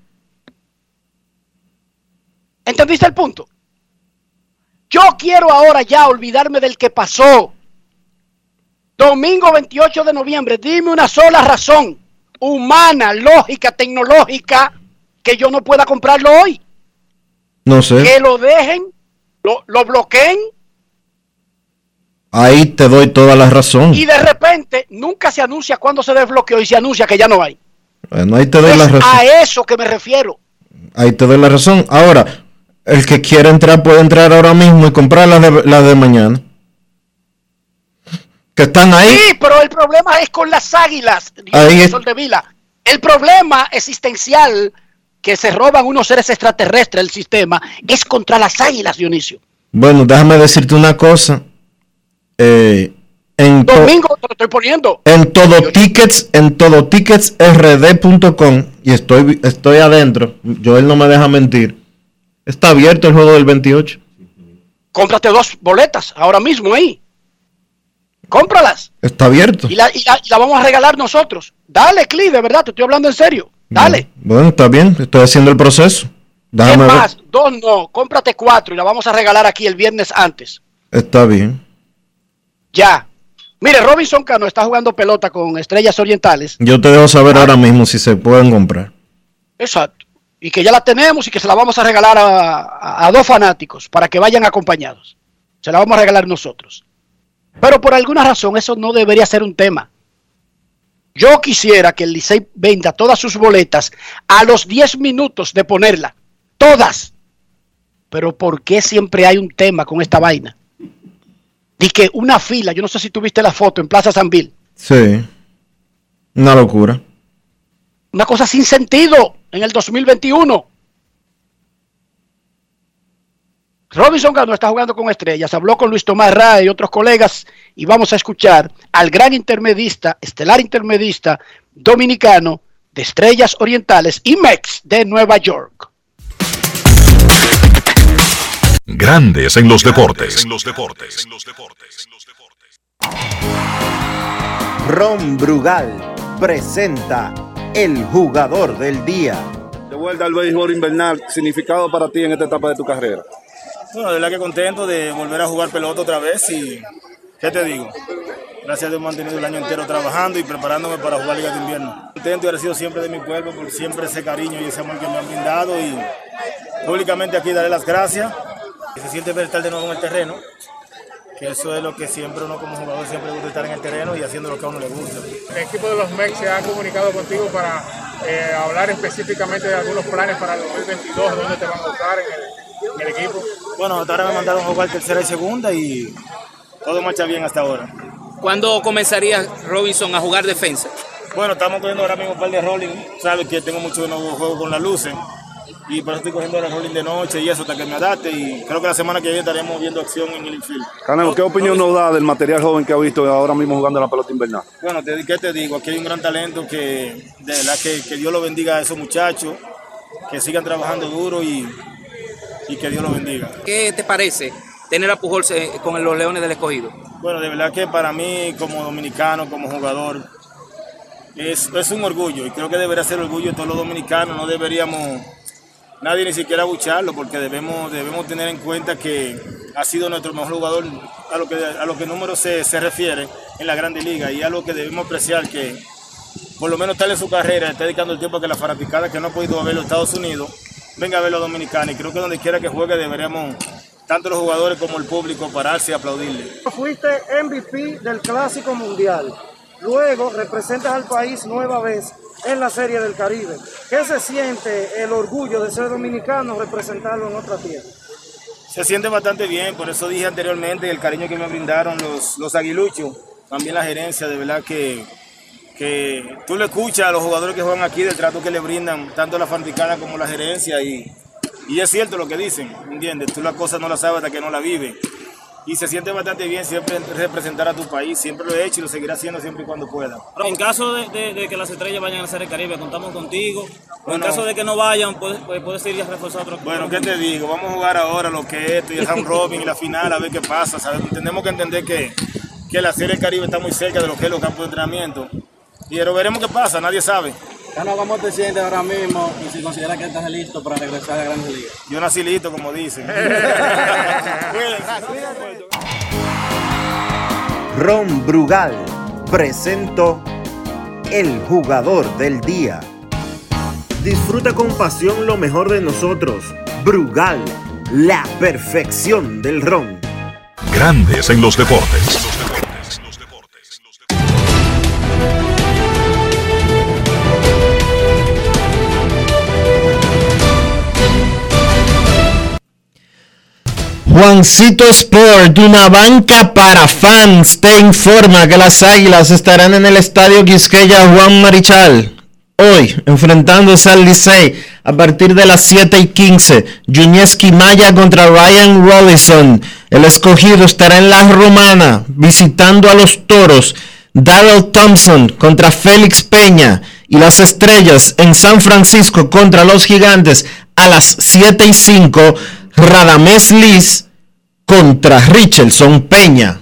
¿Entendiste el punto? Yo quiero ahora ya olvidarme del que pasó. Domingo 28 de noviembre, dime una sola razón humana, lógica, tecnológica, que yo no pueda comprarlo hoy. No sé. Que lo dejen, lo, lo bloqueen Ahí te doy toda la razón. Y de repente nunca se anuncia cuando se desbloqueó y se anuncia que ya no hay. Bueno, ahí te doy la razón. A eso que me refiero. Ahí te doy la razón. Ahora, El que quiera entrar puede entrar ahora mismo y comprar las de, las de mañana. Que están ahí. Sí, pero el problema es con las águilas, Ahí es- Sol de Vila. El problema existencial que se roban unos seres extraterrestres del sistema es contra las águilas, Dionisio. Bueno, déjame decirte una cosa. Eh, en, to- Domingo te lo estoy poniendo. en todo tickets, en todo tickets rd.com y estoy, estoy adentro. Joel no me deja mentir. Está abierto el juego del 28. Cómprate dos boletas ahora mismo ahí. Cómpralas. Está abierto. Y la, y la- y la vamos a regalar nosotros. Dale, Cli, de verdad, te estoy hablando en serio. Dale. Bueno, está bien. Estoy haciendo el proceso. Es Déjame ver. más, dos no, cómprate cuatro y la vamos a regalar aquí el viernes antes. Está bien. Ya. Mire, Robinson Cano está jugando pelota con Estrellas Orientales. Yo te dejo saber ahora mismo si se pueden comprar. Exacto. Y que ya la tenemos y que se la vamos a regalar a, a- a dos fanáticos para que vayan acompañados. Se la vamos a regalar nosotros. Pero por alguna razón eso no debería ser un tema. Yo quisiera que el Licey venda todas sus boletas a los 10 minutos de ponerla. Todas. Pero ¿por qué siempre hay un tema con esta vaina? Di que una fila, yo no sé si tuviste la foto en Plaza San Bill, Sí. Una locura. una cosa sin sentido en el 2021. Robinson Cano está jugando con estrellas, habló con Luis Tomás Ray y otros colegas y vamos a escuchar al gran intermedista, estelar intermedista dominicano de Estrellas Orientales y Mex de Nueva York. Grandes en los deportes. En los deportes. Ron Brugal presenta el jugador del día. De vuelta al béisbol invernal, significado para ti en esta etapa de tu carrera. Bueno, de verdad que contento de volver a jugar pelota otra vez y, ¿qué te digo? Gracias a Dios he mantenido el año entero trabajando y preparándome para jugar Liga de Invierno. Contento y agradecido siempre de mi pueblo por siempre ese cariño y ese amor que me han brindado y públicamente aquí daré las gracias. Se siente ver estar de nuevo en el terreno, que eso es lo que siempre uno como jugador siempre gusta estar en el terreno y haciendo lo que a uno le gusta. El equipo de los Mex se ha comunicado contigo para eh, hablar específicamente de algunos planes para el 2022, dónde te van a usar en el, en el equipo. Bueno, hasta ahora me mandaron a jugar tercera y segunda y todo marcha bien hasta ahora. ¿Cuándo comenzaría Robinson a jugar defensa? Bueno, estamos cogiendo ahora mismo un par de rolling. Sabes que tengo mucho nuevo juego con las luces. Y por eso estoy cogiendo el rolling de noche y eso hasta que me adapte. Y creo que la semana que viene estaremos viendo acción en el infield. Canelo, ¿qué opinión nos da del material joven que ha visto ahora mismo jugando la pelota invernal? Bueno, te, ¿qué te digo? Aquí hay un gran talento que, de verdad, que, que Dios lo bendiga a esos muchachos, que sigan trabajando duro y, y que Dios los bendiga. ¿Qué te parece tener a Pujols eh, con los Leones del Escogido? Bueno, de verdad que para mí como dominicano, como jugador, es, un orgullo y creo que debería ser orgullo de todos los dominicanos. No deberíamos nadie ni siquiera bucharlo porque debemos, debemos tener en cuenta que ha sido nuestro mejor jugador a lo que, a lo que número se, se refiere en la Grande Liga y algo que debemos apreciar que por lo menos tal en su carrera está dedicando el tiempo que la fanaticada que no ha podido verlo en Estados Unidos venga a verlo a Dominicana y creo que donde quiera que juegue deberíamos tanto los jugadores como el público pararse y aplaudirle. Fuiste MVP del Clásico Mundial. Luego representas al país nueva vez en la Serie del Caribe. ¿Qué se siente el orgullo de ser dominicano representarlo en otra tierra? Se siente bastante bien, por eso dije anteriormente el cariño que me brindaron los, los aguiluchos, también la gerencia, de verdad que, que tú le escuchas a los jugadores que juegan aquí del trato que le brindan, tanto la fanaticada como la gerencia, y, y es cierto lo que dicen, ¿entiendes? Tú las cosas no las sabes hasta que no las vives. Y se siente bastante bien siempre representar a tu país, siempre lo he hecho y lo seguiré haciendo siempre y cuando pueda. En caso de, de- de que las estrellas vayan a ser el Caribe, contamos contigo. O en Bueno. caso de que no vayan, puedes, pues, puedes ir a reforzar otro Bueno, ¿qué te digo? Vamos a jugar ahora lo que es esto y el round robin y la final a ver qué pasa. ¿sabes? Tenemos que entender que, que la Serie del Caribe está muy cerca de lo que es los campos de entrenamiento. Y pero veremos qué pasa, nadie sabe. Cano, ¿cómo te sientes ahora mismo y si consideras que estás listo para regresar a Grandes Ligas? Yo nací listo, como dicen. [LAUGHS] Ron Brugal presentó el jugador del día. Disfruta con pasión lo mejor de nosotros. Brugal, la perfección del ron. Grandes en los deportes. Juancito Sport, una banca para fans, te informa que las Águilas estarán en el Estadio Quisqueya Juan Marichal. Hoy, enfrentándose al Licey a partir de las 7 y 15. Junieski Maya contra Ryan Rollison. El escogido estará en La Romana visitando a los Toros. Darrell Thompson contra Félix Peña. Y las estrellas en San Francisco contra los gigantes a las 7 y 5. Radamés Liz contra Richardson Peña.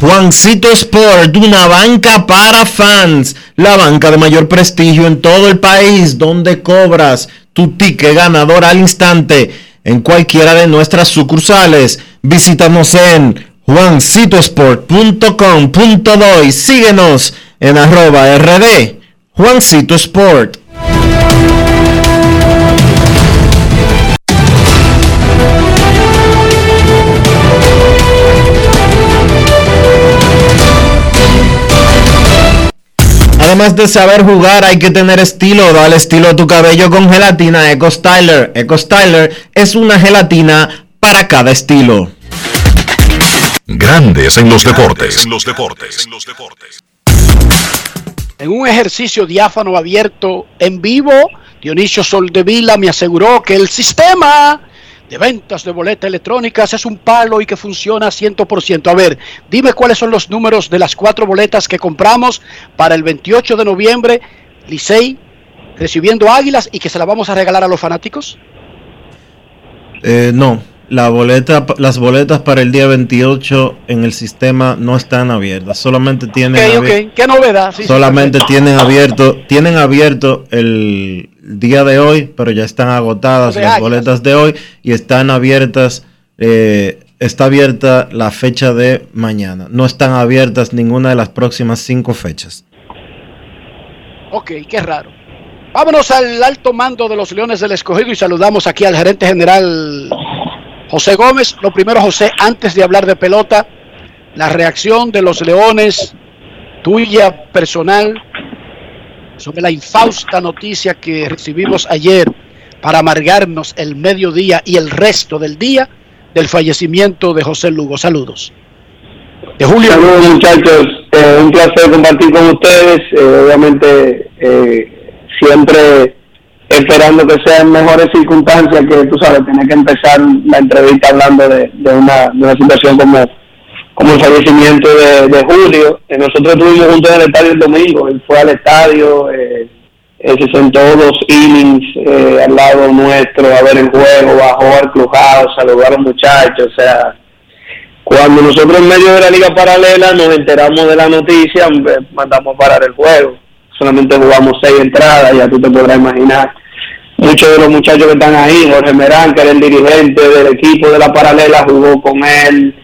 Juancito Sport, una banca para fans, la banca de mayor prestigio en todo el país, donde cobras tu ticket ganador al instante en cualquiera de nuestras sucursales. Visítanos en juancitosport.com.do y síguenos en arroba rd Juancito Sport. Además de saber jugar, hay que tener estilo. Dale estilo a tu cabello con gelatina Eco Styler. Eco Styler es una gelatina para cada estilo. Grandes en los deportes. En los deportes. En un ejercicio diáfano abierto en vivo, Dionisio Soldevila me aseguró que el sistema de ventas de boletas electrónicas es un palo y que funciona 100%. A ver, dime cuáles son los números de las cuatro boletas que compramos para el 28 de noviembre, Licey recibiendo Águilas y que se la vamos a regalar a los fanáticos. Eh, no, la boleta, las boletas para el día 28 en el sistema no están abiertas, solamente tienen okay, ¿Qué novedad? solamente tienen abierto, tienen abierto el día de hoy, pero ya están agotadas las boletas de hoy y están abiertas eh, está abierta la fecha de mañana. No están abiertas ninguna de las próximas cinco fechas. Ok, qué raro. Vámonos al alto mando de los Leones del Escogido y saludamos aquí al gerente general José Gómez, lo primero José, antes de hablar de pelota, la reacción de los Leones, tuya personal, sobre la infausta noticia que recibimos ayer para amargarnos el mediodía y el resto del día del fallecimiento de José Lugo. Saludos. De Julio. Saludos muchachos, eh, un placer compartir con ustedes, eh, obviamente eh, siempre esperando que sean mejores circunstancias que tú sabes, tener que empezar la entrevista hablando de, una, de una situación como, como el fallecimiento de, Julio. Eh, nosotros estuvimos juntos en el estadio el domingo, él fue al estadio, eh, se sentó dos innings eh, al lado nuestro a ver el juego, bajó al crujado, saludó a los muchachos, o sea, cuando nosotros en medio de la liga paralela nos enteramos de la noticia, mandamos a parar el juego solamente jugamos seis entradas, ya tú te podrás imaginar. Muchos de los muchachos que están ahí, Jorge Merán, que era el dirigente del equipo de la paralela, jugó con él,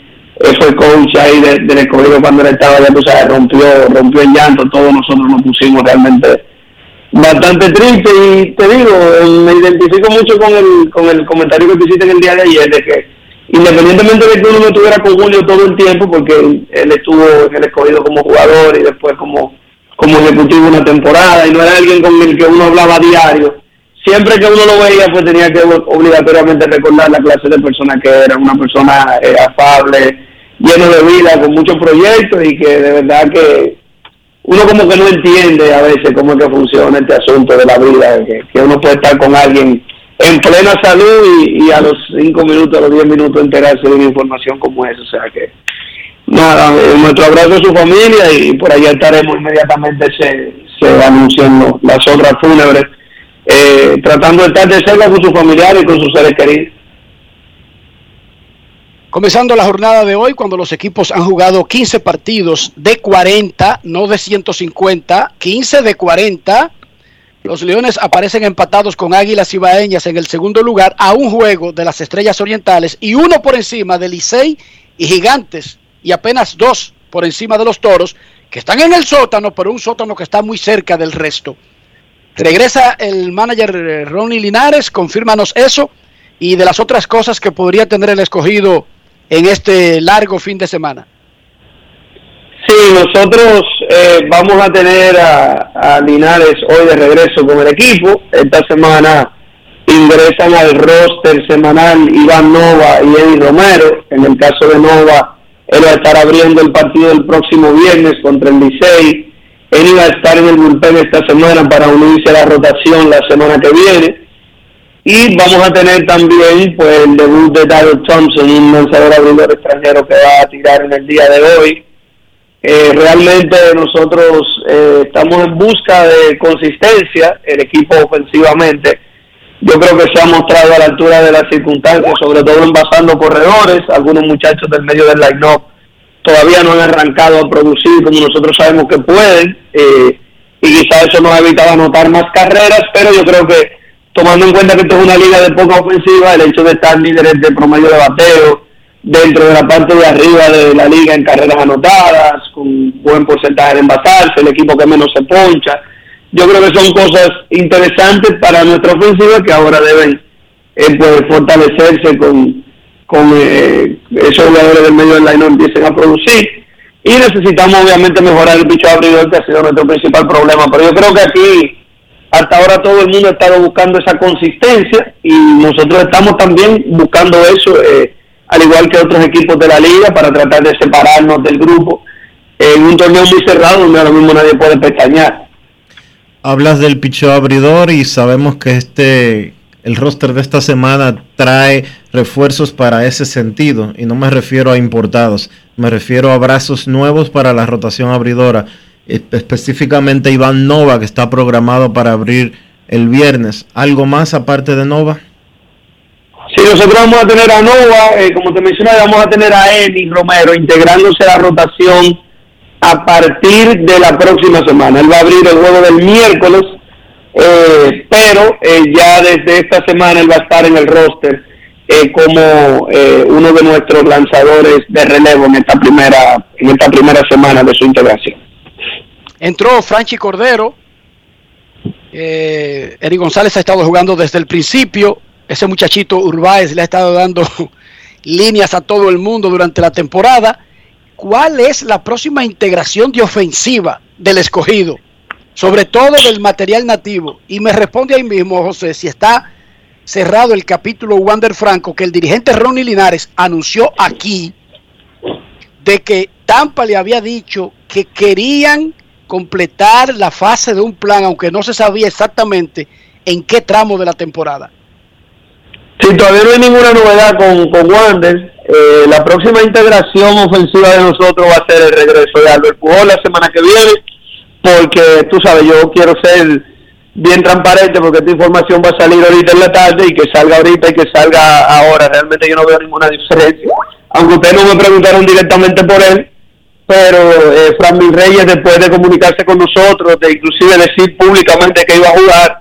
fue coach ahí del escogido cuando él estaba, ya tú sabes, rompió, rompió el llanto, todos nosotros nos pusimos realmente bastante triste y te digo, me identifico mucho con el, con el comentario que hiciste en el día de ayer, de que independientemente de que uno no estuviera con Julio todo el tiempo, porque él estuvo en el escogido como jugador y después como como ejecutivo una temporada y no era alguien con el que uno hablaba diario. Siempre que uno lo veía, pues tenía que obligatoriamente recordar la clase de persona que era, una persona eh, afable, lleno de vida, con muchos proyectos y que de verdad que uno como que no entiende a veces cómo es que funciona este asunto de la vida, que, uno puede estar con alguien en plena salud y, a los cinco minutos, a los diez minutos enterarse de una información como esa, o sea que nada, eh, nuestro abrazo a su familia y por allá estaremos inmediatamente se, se anuncian las obras fúnebres, eh, tratando de estar de cerca con sus familiares y con sus seres queridos. Comenzando la jornada de hoy, cuando los equipos han jugado 15 partidos de 40, no de 150, 15 de 40, los Leones aparecen empatados con Águilas Ibaeñas en el segundo lugar a un juego de las Estrellas Orientales y uno por encima de Licey y Gigantes y apenas dos por encima de los toros, que están en el sótano, pero un sótano que está muy cerca del resto. Regresa el manager eh, Ronnie Linares, confírmanos eso y de las otras cosas que podría tener el escogido en este largo fin de semana. Sí, nosotros eh, vamos a tener a, Linares hoy de regreso con el equipo. Esta semana ingresan al roster semanal Iván Nova y Eddie Romero. En el caso de Nova, él va a estar abriendo el partido el próximo viernes contra el Licey. Él iba a estar en el bullpen esta semana para unirse a la rotación la semana que viene. Y vamos a tener también pues el debut de Tyler Thompson, un lanzador abridor extranjero que va a tirar en el día de hoy. Eh, realmente nosotros eh, estamos en busca de consistencia, el equipo ofensivamente. Yo creo que se ha mostrado a la altura de las circunstancias, sobre todo envasando corredores. Algunos muchachos del medio del line-up todavía no han arrancado a producir como nosotros sabemos que pueden. Eh, y quizás eso nos ha evitado anotar más carreras, pero yo creo que tomando en cuenta que esto es una liga de poca ofensiva, el hecho de estar líderes de promedio de bateo, dentro de la parte de arriba de la liga en carreras anotadas, con buen porcentaje de envasarse, el equipo que menos se poncha. Yo creo que son cosas interesantes para nuestra ofensiva que ahora deben eh, pues, fortalecerse con, con eh, esos jugadores del medio del line empiecen a producir. Y necesitamos obviamente mejorar el picho abridor que ha sido nuestro principal problema. Pero yo creo que aquí hasta ahora todo el mundo ha estado buscando esa consistencia y nosotros estamos también buscando eso. Eh, al igual que otros equipos de la liga, para tratar de separarnos del grupo en un torneo muy cerrado donde ahora mismo nadie puede pestañear. Hablas del picheo abridor y sabemos que este el roster de esta semana trae refuerzos para ese sentido y no me refiero a importados, me refiero a brazos nuevos para la rotación abridora, específicamente Iván Nova que está programado para abrir el viernes. ¿Algo más aparte de Nova? Sí, nosotros vamos a tener a Nova, eh, como te mencioné, vamos a tener a Eni Romero integrándose a la rotación a partir de la próxima semana. Él va a abrir el juego del miércoles, eh, pero eh, ya desde esta semana él va a estar en el roster como uno de nuestros lanzadores de relevo en esta primera en esta primera semana de su integración. Entró Franchi Cordero. Eh, Eric González ha estado jugando desde el principio ese muchachito Urbáez le ha estado dando [LAUGHS] líneas a todo el mundo durante la temporada. ¿Cuál es la próxima integración de ofensiva del escogido? Sobre todo del material nativo. Y me responde ahí mismo, José, si está cerrado el capítulo Wander Franco, que el dirigente Ronnie Linares anunció aquí de que Tampa le había dicho que querían completar la fase de un plan, aunque no se sabía exactamente en qué tramo de la temporada. Sí, todavía no hay ninguna novedad con, con Wander. Eh, la próxima integración ofensiva de nosotros va a ser el regreso de Albert Pujol la semana que viene, porque tú sabes, yo quiero ser bien transparente porque esta información va a salir ahorita en la tarde y que salga ahorita y que salga ahora. Realmente yo no veo ninguna diferencia. Aunque ustedes no me preguntaron directamente por él, pero eh, Fran Reyes después de comunicarse con nosotros, de inclusive decir públicamente que iba a jugar,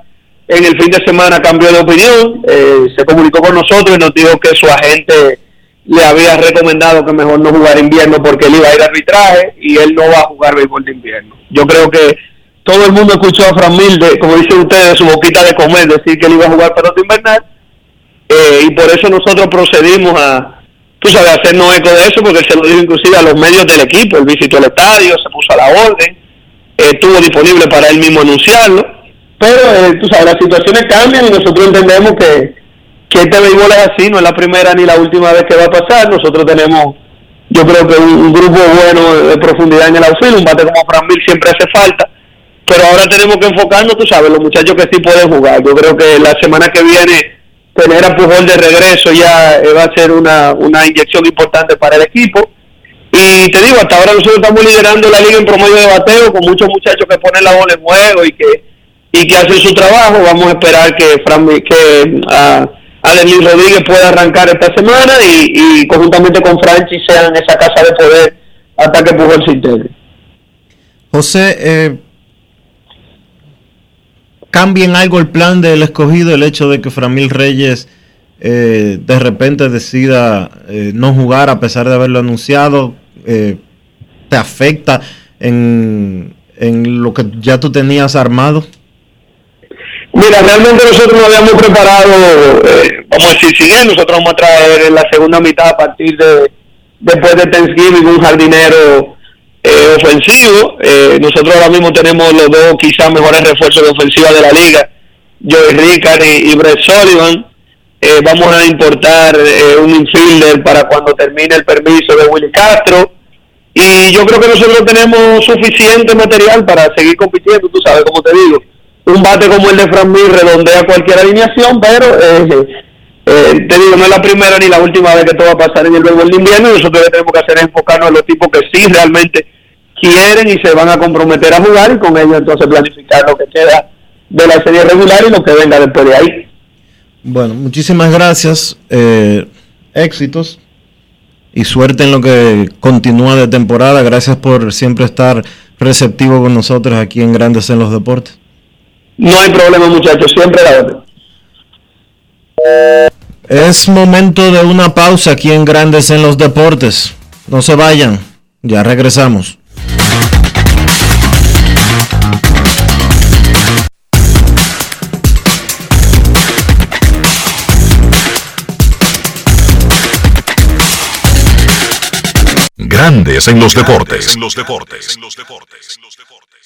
en el fin de semana cambió de opinión, eh, se comunicó con nosotros y nos dijo que su agente le había recomendado que mejor no jugar invierno porque él iba a ir a arbitraje y él no va a jugar béisbol de invierno. Yo creo que todo el mundo escuchó a Fran Milde, como dicen ustedes, su boquita de comer, decir que él iba a jugar pelota invernal. Eh, y por eso nosotros procedimos a, tú sabes, hacernos eco de eso porque se lo dijo inclusive a los medios del equipo, él visitó el estadio, se puso a la orden, estuvo disponible para él mismo anunciarlo. Pero eh, tú sabes, las situaciones cambian y nosotros entendemos que, que este béisbol es así, no es la primera ni la última vez que va a pasar. Nosotros tenemos, yo creo que un, grupo bueno de profundidad en el outfield, un bate como Fran siempre hace falta, pero ahora tenemos que enfocarnos, tú sabes, los muchachos que sí pueden jugar. Yo creo que la semana que viene tener a Pujol de regreso ya eh, va a ser una, una inyección importante para el equipo. Y te digo, hasta ahora nosotros estamos liderando la liga en promedio de bateo con muchos muchachos que ponen la bola en juego y que y que hacen su trabajo. Vamos a esperar que, Fran, que uh, Rodríguez pueda arrancar esta semana y, conjuntamente con Franchi sean esa casa de poder hasta que Pujol se integre. José, eh, ¿cambia algo el plan del escogido el hecho de que Framil Reyes eh, de repente decida eh, no jugar a pesar de haberlo anunciado? Eh, ¿Te afecta en, en lo que ya tú tenías armado? Mira, realmente nosotros nos habíamos preparado, eh, vamos a decir, si bien nosotros vamos a traer en la segunda mitad a partir de después de Thanksgiving un jardinero eh, ofensivo. Eh, nosotros ahora mismo tenemos los dos quizás mejores refuerzos de ofensiva de la liga, Joey Ricard y, y Brett Sullivan. Eh, vamos a importar eh, un infielder para cuando termine el permiso de Willy Castro. Y yo creo que nosotros tenemos suficiente material para seguir compitiendo, tú sabes, como te digo. Un bate como el de Fran redondea cualquier alineación, pero eh, eh, te digo, no es la primera ni la última vez que esto va a pasar en el béisbol de invierno. Y nosotros lo que tenemos que hacer es enfocarnos en los tipos que sí realmente quieren y se van a comprometer a jugar y con ellos entonces planificar lo que queda de la serie regular y lo que venga después de ahí. Bueno, muchísimas gracias. eh, éxitos y suerte en lo que continúa de temporada. Gracias por siempre estar receptivo con nosotros aquí en Grandes en los Deportes. No hay problema, muchachos, siempre la orden. Es momento de una pausa aquí en Grandes en los Deportes. No se vayan, ya regresamos. Grandes en los deportes.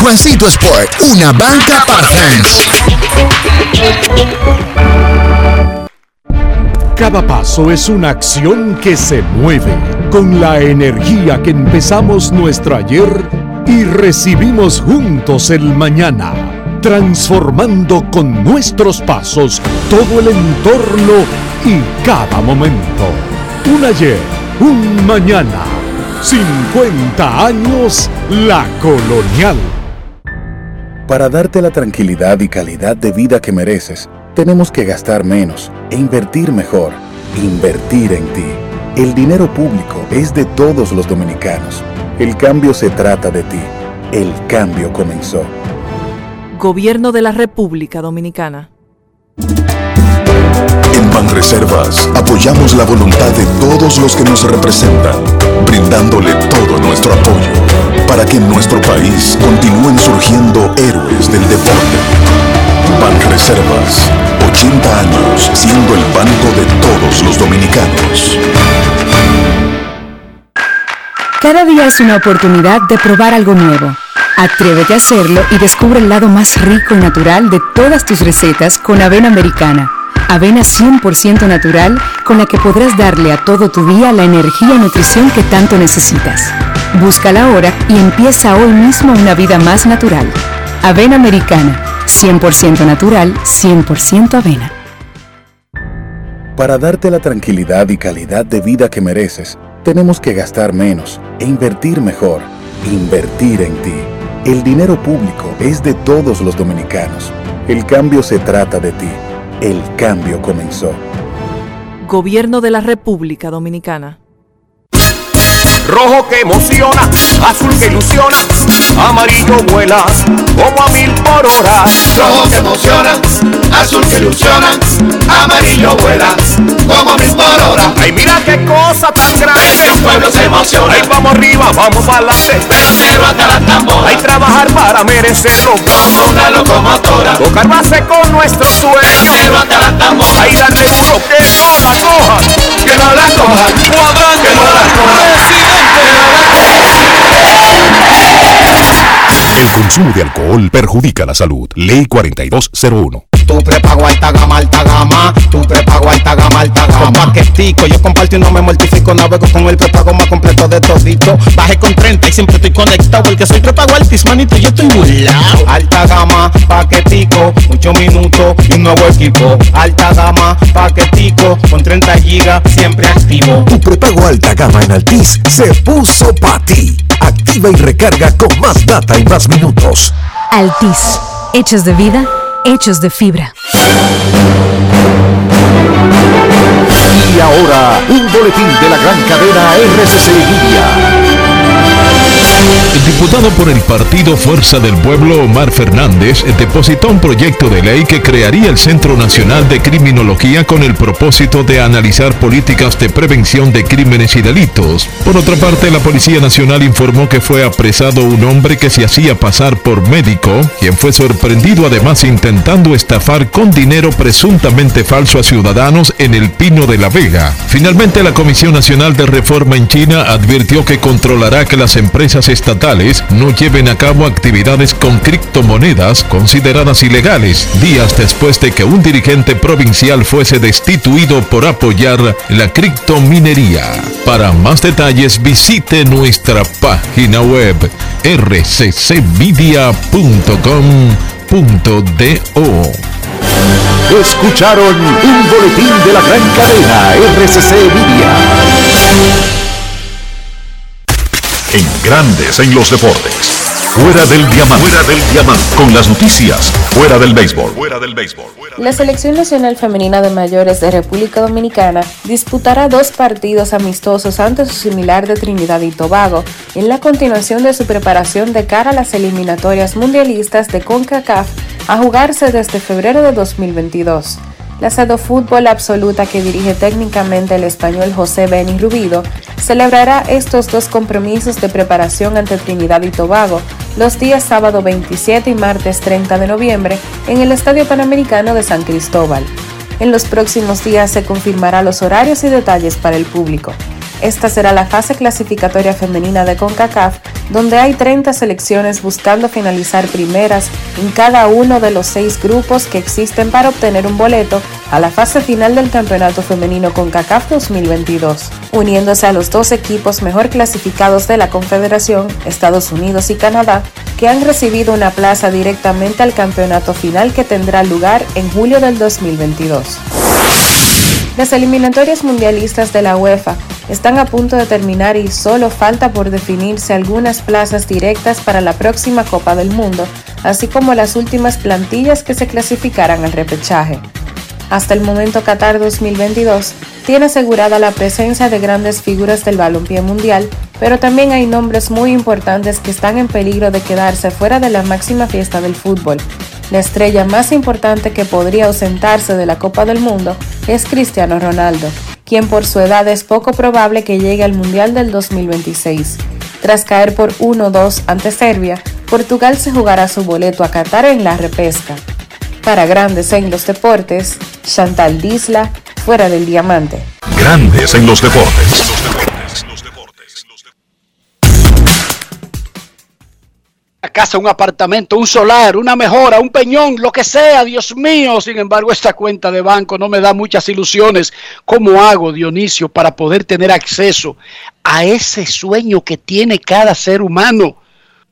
Juancito Sport, una banca para fans. Cada paso es una acción que se mueve con la energía que empezamos nuestro ayer y recibimos juntos el mañana, transformando con nuestros pasos todo el entorno y cada momento. Un ayer, un mañana, 50 años la colonial. Para darte la tranquilidad y calidad de vida que mereces, tenemos que gastar menos e invertir mejor. Invertir en ti. El dinero público es de todos los dominicanos. El cambio se trata de ti. El cambio comenzó. Gobierno de la República Dominicana. En Banreservas apoyamos la voluntad de todos los que nos representan, brindándole todo nuestro apoyo para que en nuestro país continúen surgiendo héroes del deporte. Banreservas, 80 años siendo el banco de todos los dominicanos. Cada día es una oportunidad de probar algo nuevo. Atrévete a hacerlo y descubre el lado más rico y natural de todas tus recetas con avena americana. Avena 100% natural con la que podrás darle a todo tu día la energía y nutrición que tanto necesitas. Búscala ahora y empieza hoy mismo una vida más natural. Avena americana, 100% natural, 100% avena. Para darte la tranquilidad y calidad de vida que mereces, tenemos que gastar menos e invertir mejor. Invertir en ti. El dinero público es de todos los dominicanos. El cambio se trata de ti. El cambio comenzó. Gobierno de la República Dominicana. Rojo que emociona, azul que ilusiona, amarillo vuela como a mil por hora. Rojo que emociona, azul que ilusiona, amarillo vuela como a mil por hora. Ay, mira qué cosa tan grande. El pueblo se emociona. Ay, vamos arriba, vamos para adelante. Pelotero hasta la tambora. Hay trabajar para merecerlo. Como una locomotora. Tocar base con nuestro sueño. Pelotero hasta la tambora. Ay, darle duro que no la cojan. Que no la cojan. Cuadrante. Que no la cojan. El consumo de alcohol perjudica la salud. Ley 4201. Tu prepago alta gama, alta gama. Tu prepago alta gama, alta gama. Con paquetico, yo comparto y no me mortifico. Navego con el prepago más completo de todito. Bajé con 30 y siempre estoy conectado. Porque soy prepago altis, manito, yo estoy burlao. Alta gama, paquetico, 8 minutos y un nuevo equipo. Alta gama, paquetico, con 30 gigas, siempre activo. Tu prepago alta gama en Altis se puso para ti. Activa y recarga con más data y más minutos. Altis, hechos de vida, hechos de fibra. Y ahora, un boletín de la gran cadena RCC Libia. El diputado por el partido Fuerza del Pueblo, Omar Fernández, depositó un proyecto de ley que crearía el Centro Nacional de Criminología con el propósito de analizar políticas de prevención de crímenes y delitos. Por otra parte, la Policía Nacional informó que fue apresado un hombre que se hacía pasar por médico, quien fue sorprendido además intentando estafar con dinero presuntamente falso a ciudadanos en el Pino de la Vega. Finalmente, la Comisión Nacional de Reforma en China advirtió que controlará que las empresas estatales no lleven a cabo actividades con criptomonedas consideradas ilegales, días después de que un dirigente provincial fuese destituido por apoyar la criptominería. Para más detalles visite nuestra página web rccmedia.com.do. Escucharon un boletín de la gran cadena RCC Media. En Grandes en los Deportes. Fuera del diamante. Fuera del diamante. Con las noticias. Fuera del béisbol. Fuera del béisbol. La Selección Nacional Femenina de Mayores de República Dominicana disputará dos partidos amistosos ante su similar de Trinidad y Tobago en la continuación de su preparación de cara a las eliminatorias mundialistas de CONCACAF a jugarse desde febrero de 2022. La Sado Fútbol Absoluta que dirige técnicamente el español José Beni Rubido celebrará estos dos compromisos de preparación ante Trinidad y Tobago los días sábado 27 y martes 30 de noviembre en el Estadio Panamericano de San Cristóbal. En los próximos días se confirmará los horarios y detalles para el público. Esta será la fase clasificatoria femenina de CONCACAF, donde hay 30 selecciones buscando finalizar primeras en cada uno de los seis grupos que existen para obtener un boleto a la fase final del Campeonato Femenino CONCACAF 2022, uniéndose a los dos equipos mejor clasificados de la Confederación, Estados Unidos y Canadá, que han recibido una plaza directamente al campeonato final que tendrá lugar en julio del 2022. Las eliminatorias mundialistas de la UEFA están a punto de terminar y solo falta por definirse algunas plazas directas para la próxima Copa del Mundo, así como las últimas plantillas que se clasificarán al repechaje. Hasta el momento Qatar 2022 tiene asegurada la presencia de grandes figuras del balompié mundial, pero también hay nombres muy importantes que están en peligro de quedarse fuera de la máxima fiesta del fútbol. La estrella más importante que podría ausentarse de la Copa del Mundo es Cristiano Ronaldo, quien por su edad es poco probable que llegue al Mundial del 2026. Tras caer por 1-2 ante Serbia, Portugal se jugará su boleto a Qatar en la repesca. Para Grandes en los Deportes, Chantal Disla, fuera del diamante. Grandes en los deportes. Una casa, un apartamento, un solar, una mejora, un peñón, lo que sea, Dios mío. Sin embargo, esta cuenta de banco no me da muchas ilusiones. ¿Cómo hago, Dionisio, para poder tener acceso a ese sueño que tiene cada ser humano?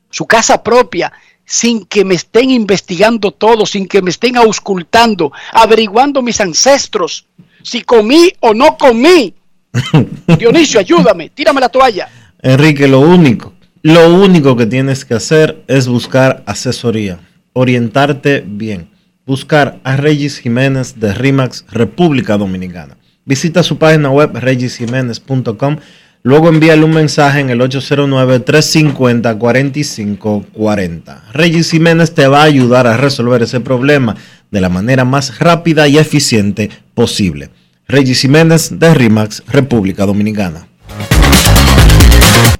Su casa propia, sin que me estén investigando todo, sin que me estén auscultando, averiguando mis ancestros, si comí o no comí. [LAUGHS] Dionisio, ayúdame, tírame la toalla. Enrique, lo único, lo único que tienes que hacer es buscar asesoría, orientarte bien, buscar a Regis Jiménez de RIMAX República Dominicana. Visita su página web regisjiménez.com, luego envíale un mensaje en el 809-350-4540. Regis Jiménez te va a ayudar a resolver ese problema de la manera más rápida y eficiente posible. Regis Jiménez de RIMAX República Dominicana.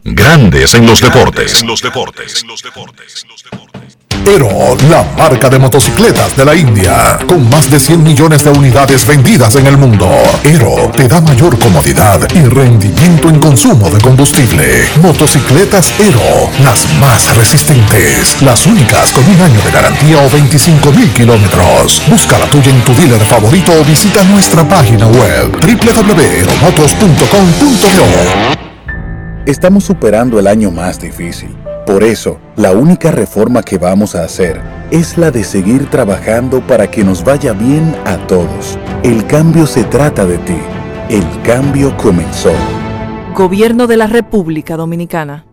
Grandes en los deportes. En los deportes. Pero la marca de motocicletas de la India, con más de 100 millones de unidades vendidas en el mundo. Ero te da mayor comodidad y rendimiento en consumo de combustible. Motocicletas Ero, las más resistentes, las únicas con un año de garantía o 25 mil kilómetros. Busca la tuya en tu dealer favorito o visita nuestra página web www.eromotos.com.do. Estamos superando el año más difícil. Por eso, la única reforma que vamos a hacer es la de seguir trabajando para que nos vaya bien a todos. El cambio se trata de ti. El cambio comenzó. Gobierno de la República Dominicana.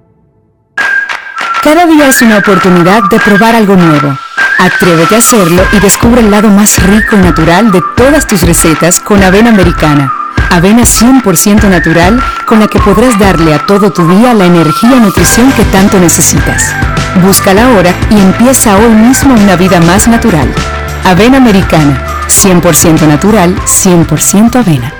Cada día es una oportunidad de probar algo nuevo. Atrévete a hacerlo y descubre el lado más rico y natural de todas tus recetas con avena americana. Avena 100% natural con la que podrás darle a todo tu día la energía y nutrición que tanto necesitas. Búscala ahora y empieza hoy mismo una vida más natural. Avena Americana, 100% natural, 100% avena.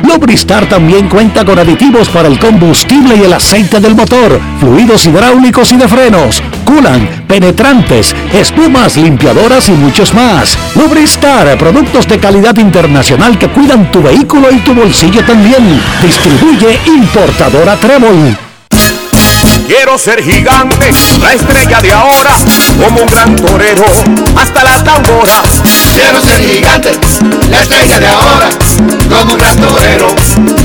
Lubristar también cuenta con aditivos para el combustible y el aceite del motor fluidos hidráulicos y de frenos, culan, penetrantes, espumas, limpiadoras y muchos más. Lubristar, productos de calidad internacional que cuidan tu vehículo y tu bolsillo también. Distribuye importadora Trébol. Quiero ser gigante, la estrella de ahora, como un gran torero, hasta las tamboras. Quiero ser gigante, la estrella de ahora, como un gran torero,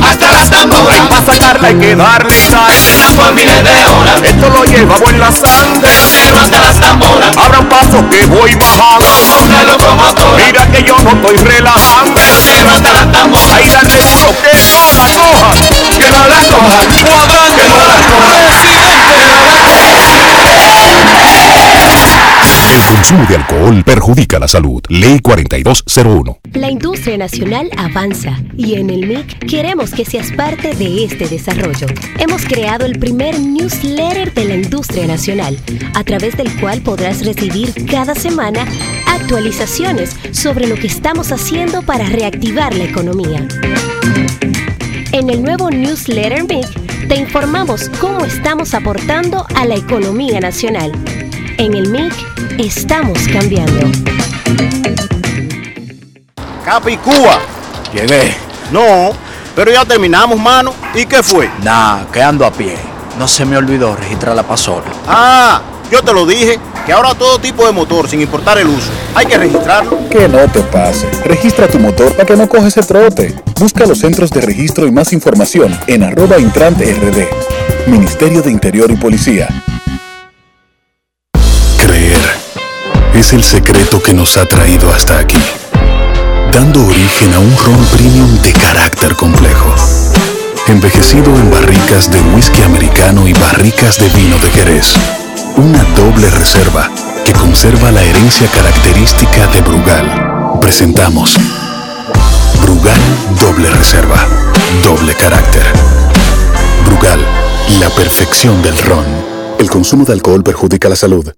hasta las tamboras. Para sacarla hay que darle sal, por miles de horas. Esto lo llevamos en la sangre, pero hasta las tamboras. Abra un paso que voy bajando, como una locomotora. Mira que yo no estoy relajando, pero hasta las tamboras. Ahí dale duro que no la coja, que no la coja, cuadrante, que no la coja. El consumo de alcohol perjudica la salud. Ley 4201. La industria nacional avanza y en el MIC queremos que seas parte de este desarrollo. Hemos creado el primer newsletter de la industria nacional, a través del cual podrás recibir cada semana actualizaciones sobre lo que estamos haciendo para reactivar la economía. En el nuevo newsletter MIC te informamos cómo estamos aportando a la economía nacional. En el MIC estamos cambiando. Capicúa. Llegué. No, pero ya terminamos, mano. ¿Y qué fue? Nah, que ando a pie. No se me olvidó registrar la pasola. Ah, yo te lo dije, que ahora todo tipo de motor, sin importar el uso, hay que registrarlo. Que no te pase. Registra tu motor para que no coges el trote. Busca los centros de registro y más información en arroba intrante rd. Ministerio de Interior y Policía. Es el secreto que nos ha traído hasta aquí, dando origen a un ron premium de carácter complejo, envejecido en barricas de whisky americano y barricas de vino de Jerez. Una doble reserva que conserva la herencia característica de Brugal. Presentamos Brugal Doble Reserva, doble carácter. Brugal, la perfección del ron. El consumo de alcohol perjudica la salud.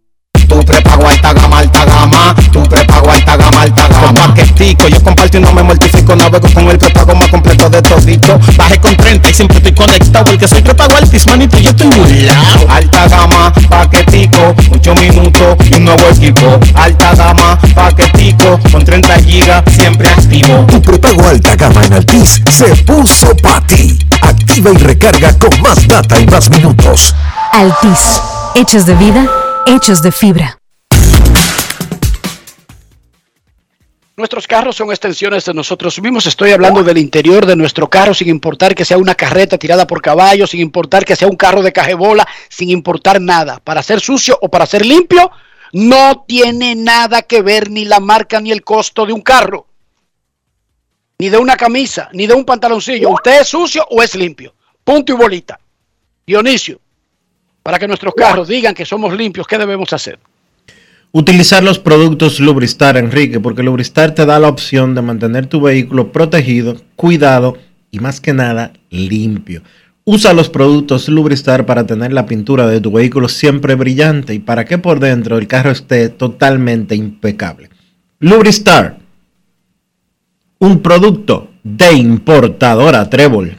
Tu prepago alta gama, alta gama. Tu prepago alta gama, alta gama. Con paquetico, yo comparto y no me mortifico. Navego con el prepago más completo de todito. Bajé con 30 y siempre estoy conectado. Porque soy prepago altis, manito, yo estoy lado Alta gama, paquetico, 8 minutos y un nuevo equipo. Alta gama, paquetico, con 30 gigas, siempre activo. Tu prepago alta gama en Altis se puso para ti. Activa y recarga con más data y más minutos. Altis, hechos de vida, hechos de fibra. Nuestros carros son extensiones de nosotros mismos. Estoy hablando del interior de nuestro carro, sin importar que sea una carreta tirada por caballos, sin importar que sea un carro de cajebola, sin importar nada. Para ser sucio o para ser limpio, no tiene nada que ver ni la marca ni el costo de un carro, ni de una camisa, ni de un pantaloncillo. ¿Usted es sucio o es limpio? Punto y bolita. Dionisio, para que nuestros carros digan que somos limpios, ¿qué debemos hacer? Utilizar los productos Lubristar, Enrique, porque Lubristar te da la opción de mantener tu vehículo protegido, cuidado y más que nada limpio. Usa los productos Lubristar para tener la pintura de tu vehículo siempre brillante y para que por dentro el carro esté totalmente impecable. Lubristar, un producto de importadora Trébol.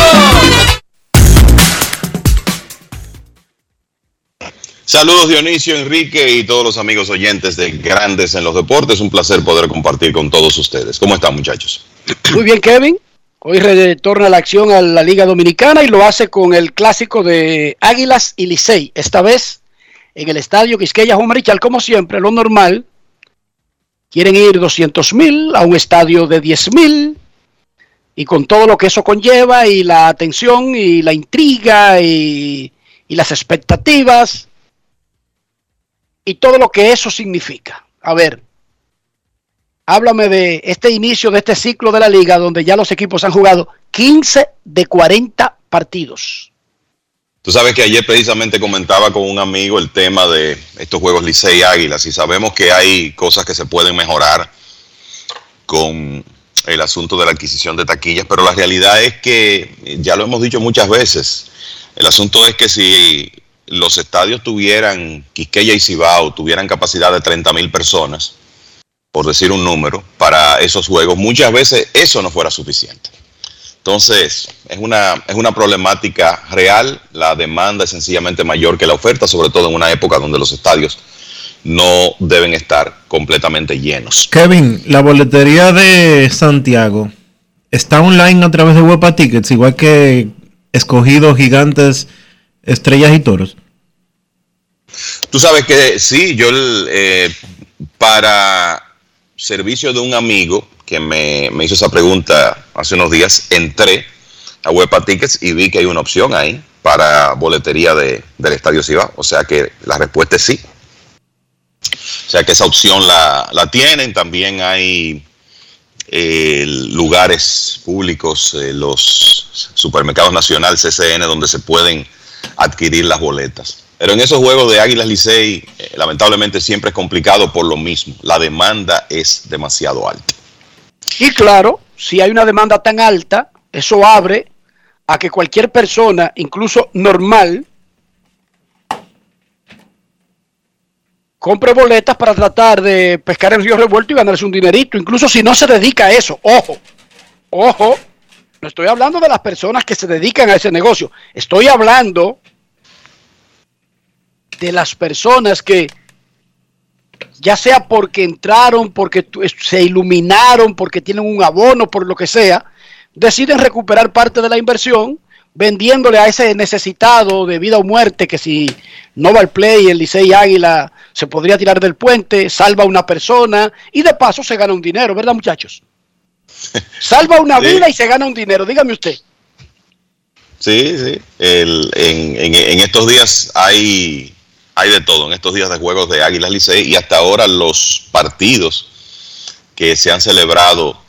Saludos Dionisio, Enrique y todos los amigos oyentes de Grandes en los Deportes. Un placer poder compartir con todos ustedes. ¿Cómo están muchachos? Muy bien, Kevin. Hoy retorna la acción a la Liga Dominicana y lo hace con el clásico de Águilas y Licey. Esta vez en el estadio Quisqueya Marichal, como siempre, lo normal. Quieren ir 200 mil a un estadio de 10 mil y con todo lo que eso conlleva y la atención y la intriga y las expectativas y todo lo que eso significa. A ver, háblame de este inicio de este ciclo de la liga donde ya los equipos han jugado 15 de 40 partidos. Tú sabes que ayer precisamente comentaba con un amigo el tema de estos juegos Licey Águilas y sabemos que hay cosas que se pueden mejorar con el asunto de la adquisición de taquillas, pero la realidad es que, ya lo hemos dicho muchas veces, el asunto es que si los estadios tuvieran, Quisqueya y Cibao, tuvieran capacidad de 30 mil personas, por decir un número, para esos juegos, muchas veces eso no fuera suficiente. Entonces, es una, es una problemática real, la demanda es sencillamente mayor que la oferta, sobre todo en una época donde los estadios no deben estar completamente llenos. Kevin, la boletería de Santiago está online a través de Wepa Tickets, igual que escogidos gigantes Estrellas y Toros. Tú sabes que sí, yo eh, para servicio de un amigo que me, hizo esa pregunta hace unos días, entré a Wepa Tickets y vi que hay una opción ahí para boletería de, del Estadio Ciba. O sea que la respuesta es sí. O sea que esa opción la, tienen. También hay eh, lugares públicos, eh, los supermercados nacional, CCN, donde se pueden adquirir las boletas. Pero en esos juegos de Águilas Licey, eh, lamentablemente siempre es complicado por lo mismo. La demanda es demasiado alta. Y claro, si hay una demanda tan alta, eso abre a que cualquier persona, incluso normal, compre boletas para tratar de pescar en río revuelto y ganarse un dinerito, incluso si no se dedica a eso. Ojo, ojo, no estoy hablando de las personas que se dedican a ese negocio. Estoy hablando de las personas que, ya sea porque entraron, porque se iluminaron, porque tienen un abono, por lo que sea, deciden recuperar parte de la inversión vendiéndole a ese necesitado de vida o muerte que si no va al play, el Licey Águila se podría tirar del puente, salva a una persona y de paso se gana un dinero, ¿verdad muchachos? [LAUGHS] Salva una vida y se gana un dinero, dígame usted. Sí, sí. en, estos días hay, hay de todo, en estos días de juegos de Águilas Licey y hasta ahora los partidos que se han celebrado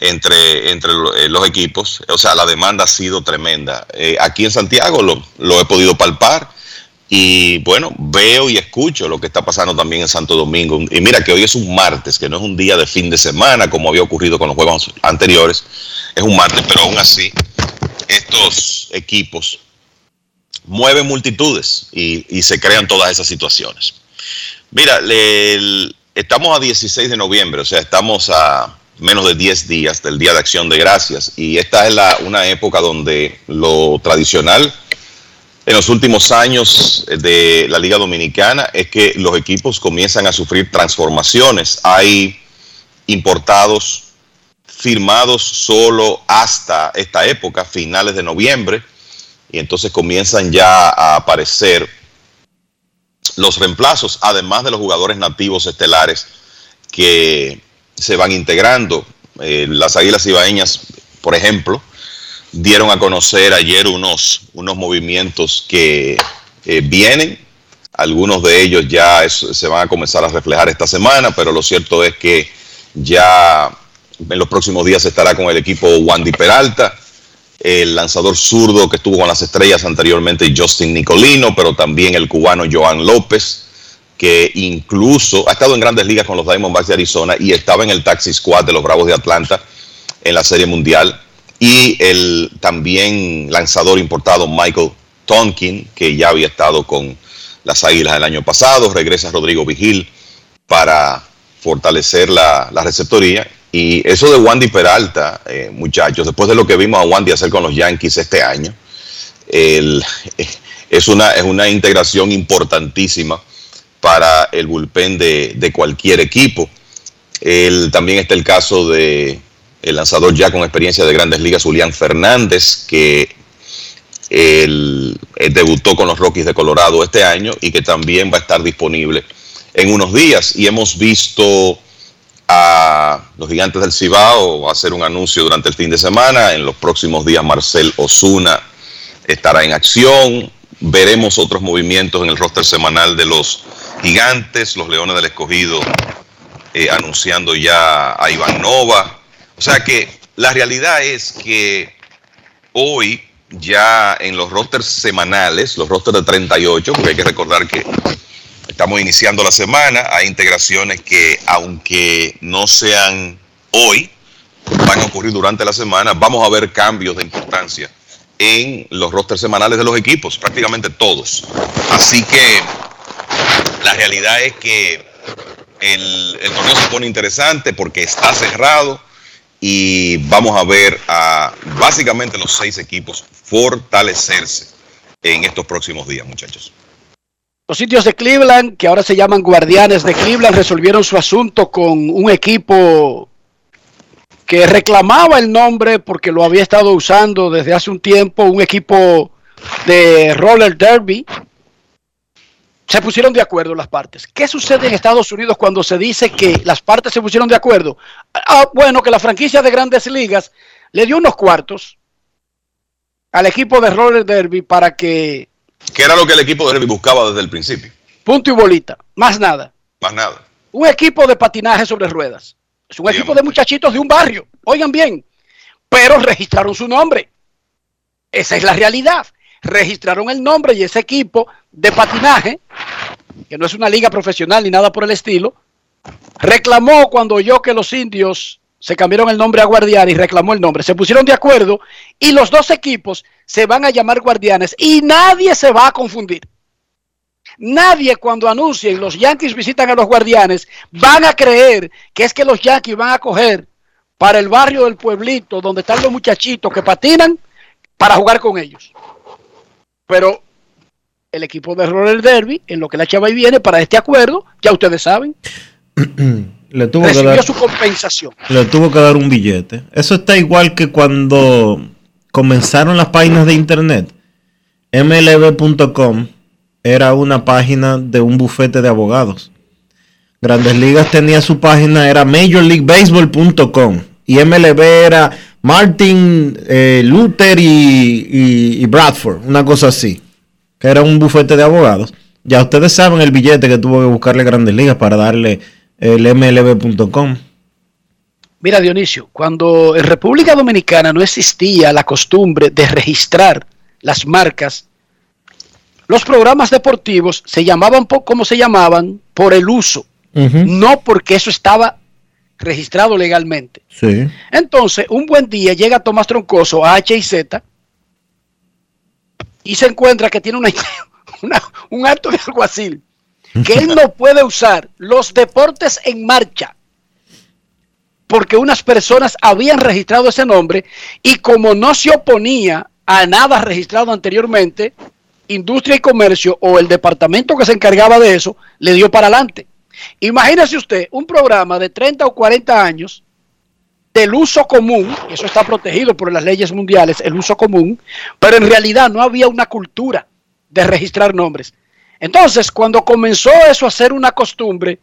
entre, entre eh, los equipos, o sea, la demanda ha sido tremenda. Eh, aquí en Santiago lo, lo he podido palpar y bueno, veo y escucho lo que está pasando también en Santo Domingo. Y mira que hoy es un martes, que no es un día de fin de semana como había ocurrido con los juegos anteriores. Es un martes, pero aún así estos equipos mueven multitudes y, se crean todas esas situaciones. Mira, estamos a 16 de noviembre, o sea, estamos a menos de 10 días del Día de Acción de Gracias y esta es la, una época donde lo tradicional en los últimos años de la Liga Dominicana es que los equipos comienzan a sufrir transformaciones. Hay importados firmados solo hasta esta época, finales de noviembre, y entonces comienzan ya a aparecer los reemplazos, además de los jugadores nativos estelares que se van integrando. Eh, las Águilas Ibaeñas, por ejemplo, dieron a conocer ayer unos, unos movimientos que eh, vienen. Algunos de ellos ya se van a comenzar a reflejar esta semana, pero lo cierto es que ya en los próximos días estará con el equipo Wandy Peralta, el lanzador zurdo que estuvo con las estrellas anteriormente, Justin Nicolino, pero también el cubano Joan López, que incluso ha estado en grandes ligas con los Diamondbacks de Arizona y estaba en el Taxi Squad de los Bravos de Atlanta en la Serie Mundial y el también lanzador importado Michael Tonkin, que ya había estado con las Águilas el año pasado, regresa Rodrigo Vigil para fortalecer la, receptoría. Y eso de Wandy Peralta, eh, muchachos, después de lo que vimos a Wandy hacer con los Yankees este año, el, es una, es una integración importantísima para el bullpen de, de cualquier equipo. El, también está el caso de el lanzador ya con experiencia de grandes ligas, Julián Fernández, que él, él debutó con los Rockies de Colorado este año y que también va a estar disponible en unos días. Y hemos visto a los gigantes del Cibao hacer un anuncio durante el fin de semana. En los próximos días Marcel Osuna estará en acción. Veremos otros movimientos en el roster semanal de los gigantes, los Leones del Escogido eh, anunciando ya a Iván Nova. O sea que la realidad es que hoy ya en los rosters semanales, los rosters de 38, porque hay que recordar que estamos iniciando la semana, hay integraciones que aunque no sean hoy, van a ocurrir durante la semana, vamos a ver cambios de importancia en los rosters semanales de los equipos, prácticamente todos. Así que la realidad es que el, torneo se pone interesante porque está cerrado y vamos a ver a básicamente los seis equipos fortalecerse en estos próximos días, muchachos. Los sitios de Cleveland, que ahora se llaman Guardianes de Cleveland, resolvieron su asunto con un equipo que reclamaba el nombre porque lo había estado usando desde hace un tiempo, un equipo de roller derby. Se pusieron de acuerdo las partes. ¿Qué sucede en Estados Unidos cuando se dice que las partes se pusieron de acuerdo? Ah, bueno, que la franquicia de grandes ligas le dio unos cuartos al equipo de roller derby para que Que era lo que el equipo de Derby buscaba desde el principio. punto y bolita, más nada. Más nada. Un equipo de patinaje sobre ruedas. Es un equipo de muchachitos de un barrio. Oigan bien. Pero registraron su nombre. Esa es la realidad. Registraron el nombre y ese equipo de patinaje, que no es una liga profesional ni nada por el estilo, reclamó cuando oyó que los indios se cambiaron el nombre a Guardián y reclamó el nombre. Se pusieron de acuerdo y los dos equipos se van a llamar Guardianes y nadie se va a confundir. Nadie cuando anuncien los Yankees visitan a los Guardianes van a creer que es que los Yankees van a coger para el barrio del pueblito donde están los muchachitos que patinan para jugar con ellos. Pero el equipo de Roller Derby, en lo que la chava viene para este acuerdo, ya ustedes saben, [CLEARS THROAT] Le tuvo, que dar, su compensación. le tuvo que dar un billete. Eso está igual que cuando comenzaron las páginas de internet. MLB.com era una página de un bufete de abogados. Grandes Ligas tenía su página, era MajorLeagueBaseball.com. Y MLB era Martin eh, Luther y, y- y Bradford, una cosa así. Que era un bufete de abogados. Ya ustedes saben el billete que tuvo que buscarle Grandes Ligas para darle el MLB.com. Mira, Dionisio, cuando en República Dominicana no existía la costumbre de registrar las marcas, los programas deportivos se llamaban por, como se llamaban por el uso, no porque eso estaba registrado legalmente. Sí. Entonces, un buen día llega Tomás Troncoso a H y Z y se encuentra que tiene una, [LAUGHS] una- un acto de alguacil, que él no puede usar los deportes en marcha porque unas personas habían registrado ese nombre y como no se oponía a nada registrado anteriormente, Industria y Comercio o el departamento que se encargaba de eso le dio para adelante. Imagínese usted un programa de 30 o 40 años del uso común, eso está protegido por las leyes mundiales, el uso común, pero en realidad no había una cultura de registrar nombres. Entonces, cuando comenzó eso a ser una costumbre,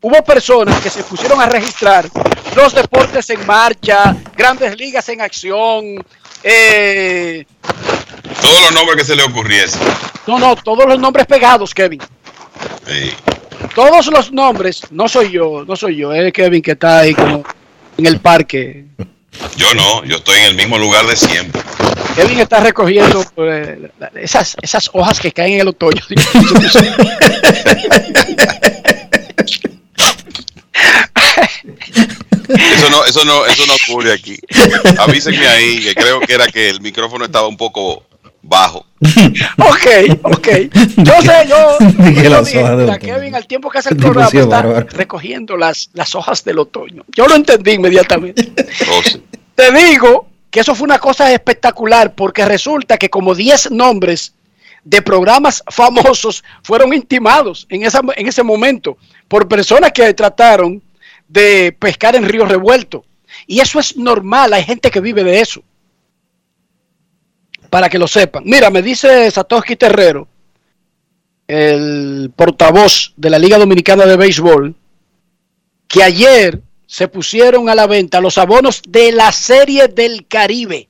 hubo personas que se pusieron a registrar los deportes en marcha, grandes ligas en acción, eh, Todos los nombres que se le ocurriesen. no, no, todos los nombres pegados, Kevin. Sí. Todos los nombres, no soy yo, no soy yo, es Kevin que está ahí como en el parque. Yo no, yo estoy en el mismo lugar de siempre. Kevin está recogiendo [LAUGHS] eh, esas, esas hojas que caen en el otoño. [LAUGHS] Eso no, eso no, eso no ocurre aquí. Avísenme ahí, que creo que era que el micrófono estaba un poco bajo. ok, ok. Yo sé, yo, yo las dije, hojas mira. Kevin al tiempo que hace [LAUGHS] el programa está bárbaro. recogiendo las, las hojas del otoño. Yo lo entendí inmediatamente. Oh, sí. Te digo que eso fue una cosa espectacular porque resulta que como 10 nombres de programas famosos fueron intimados en, esa, en ese momento por personas que trataron de pescar en río revuelto. Y eso es normal, hay gente que vive de eso. Para que lo sepan. Mira, me dice Satoshi Terrero, el portavoz de la Liga Dominicana de Béisbol, que ayer se pusieron a la venta los abonos de la Serie del Caribe.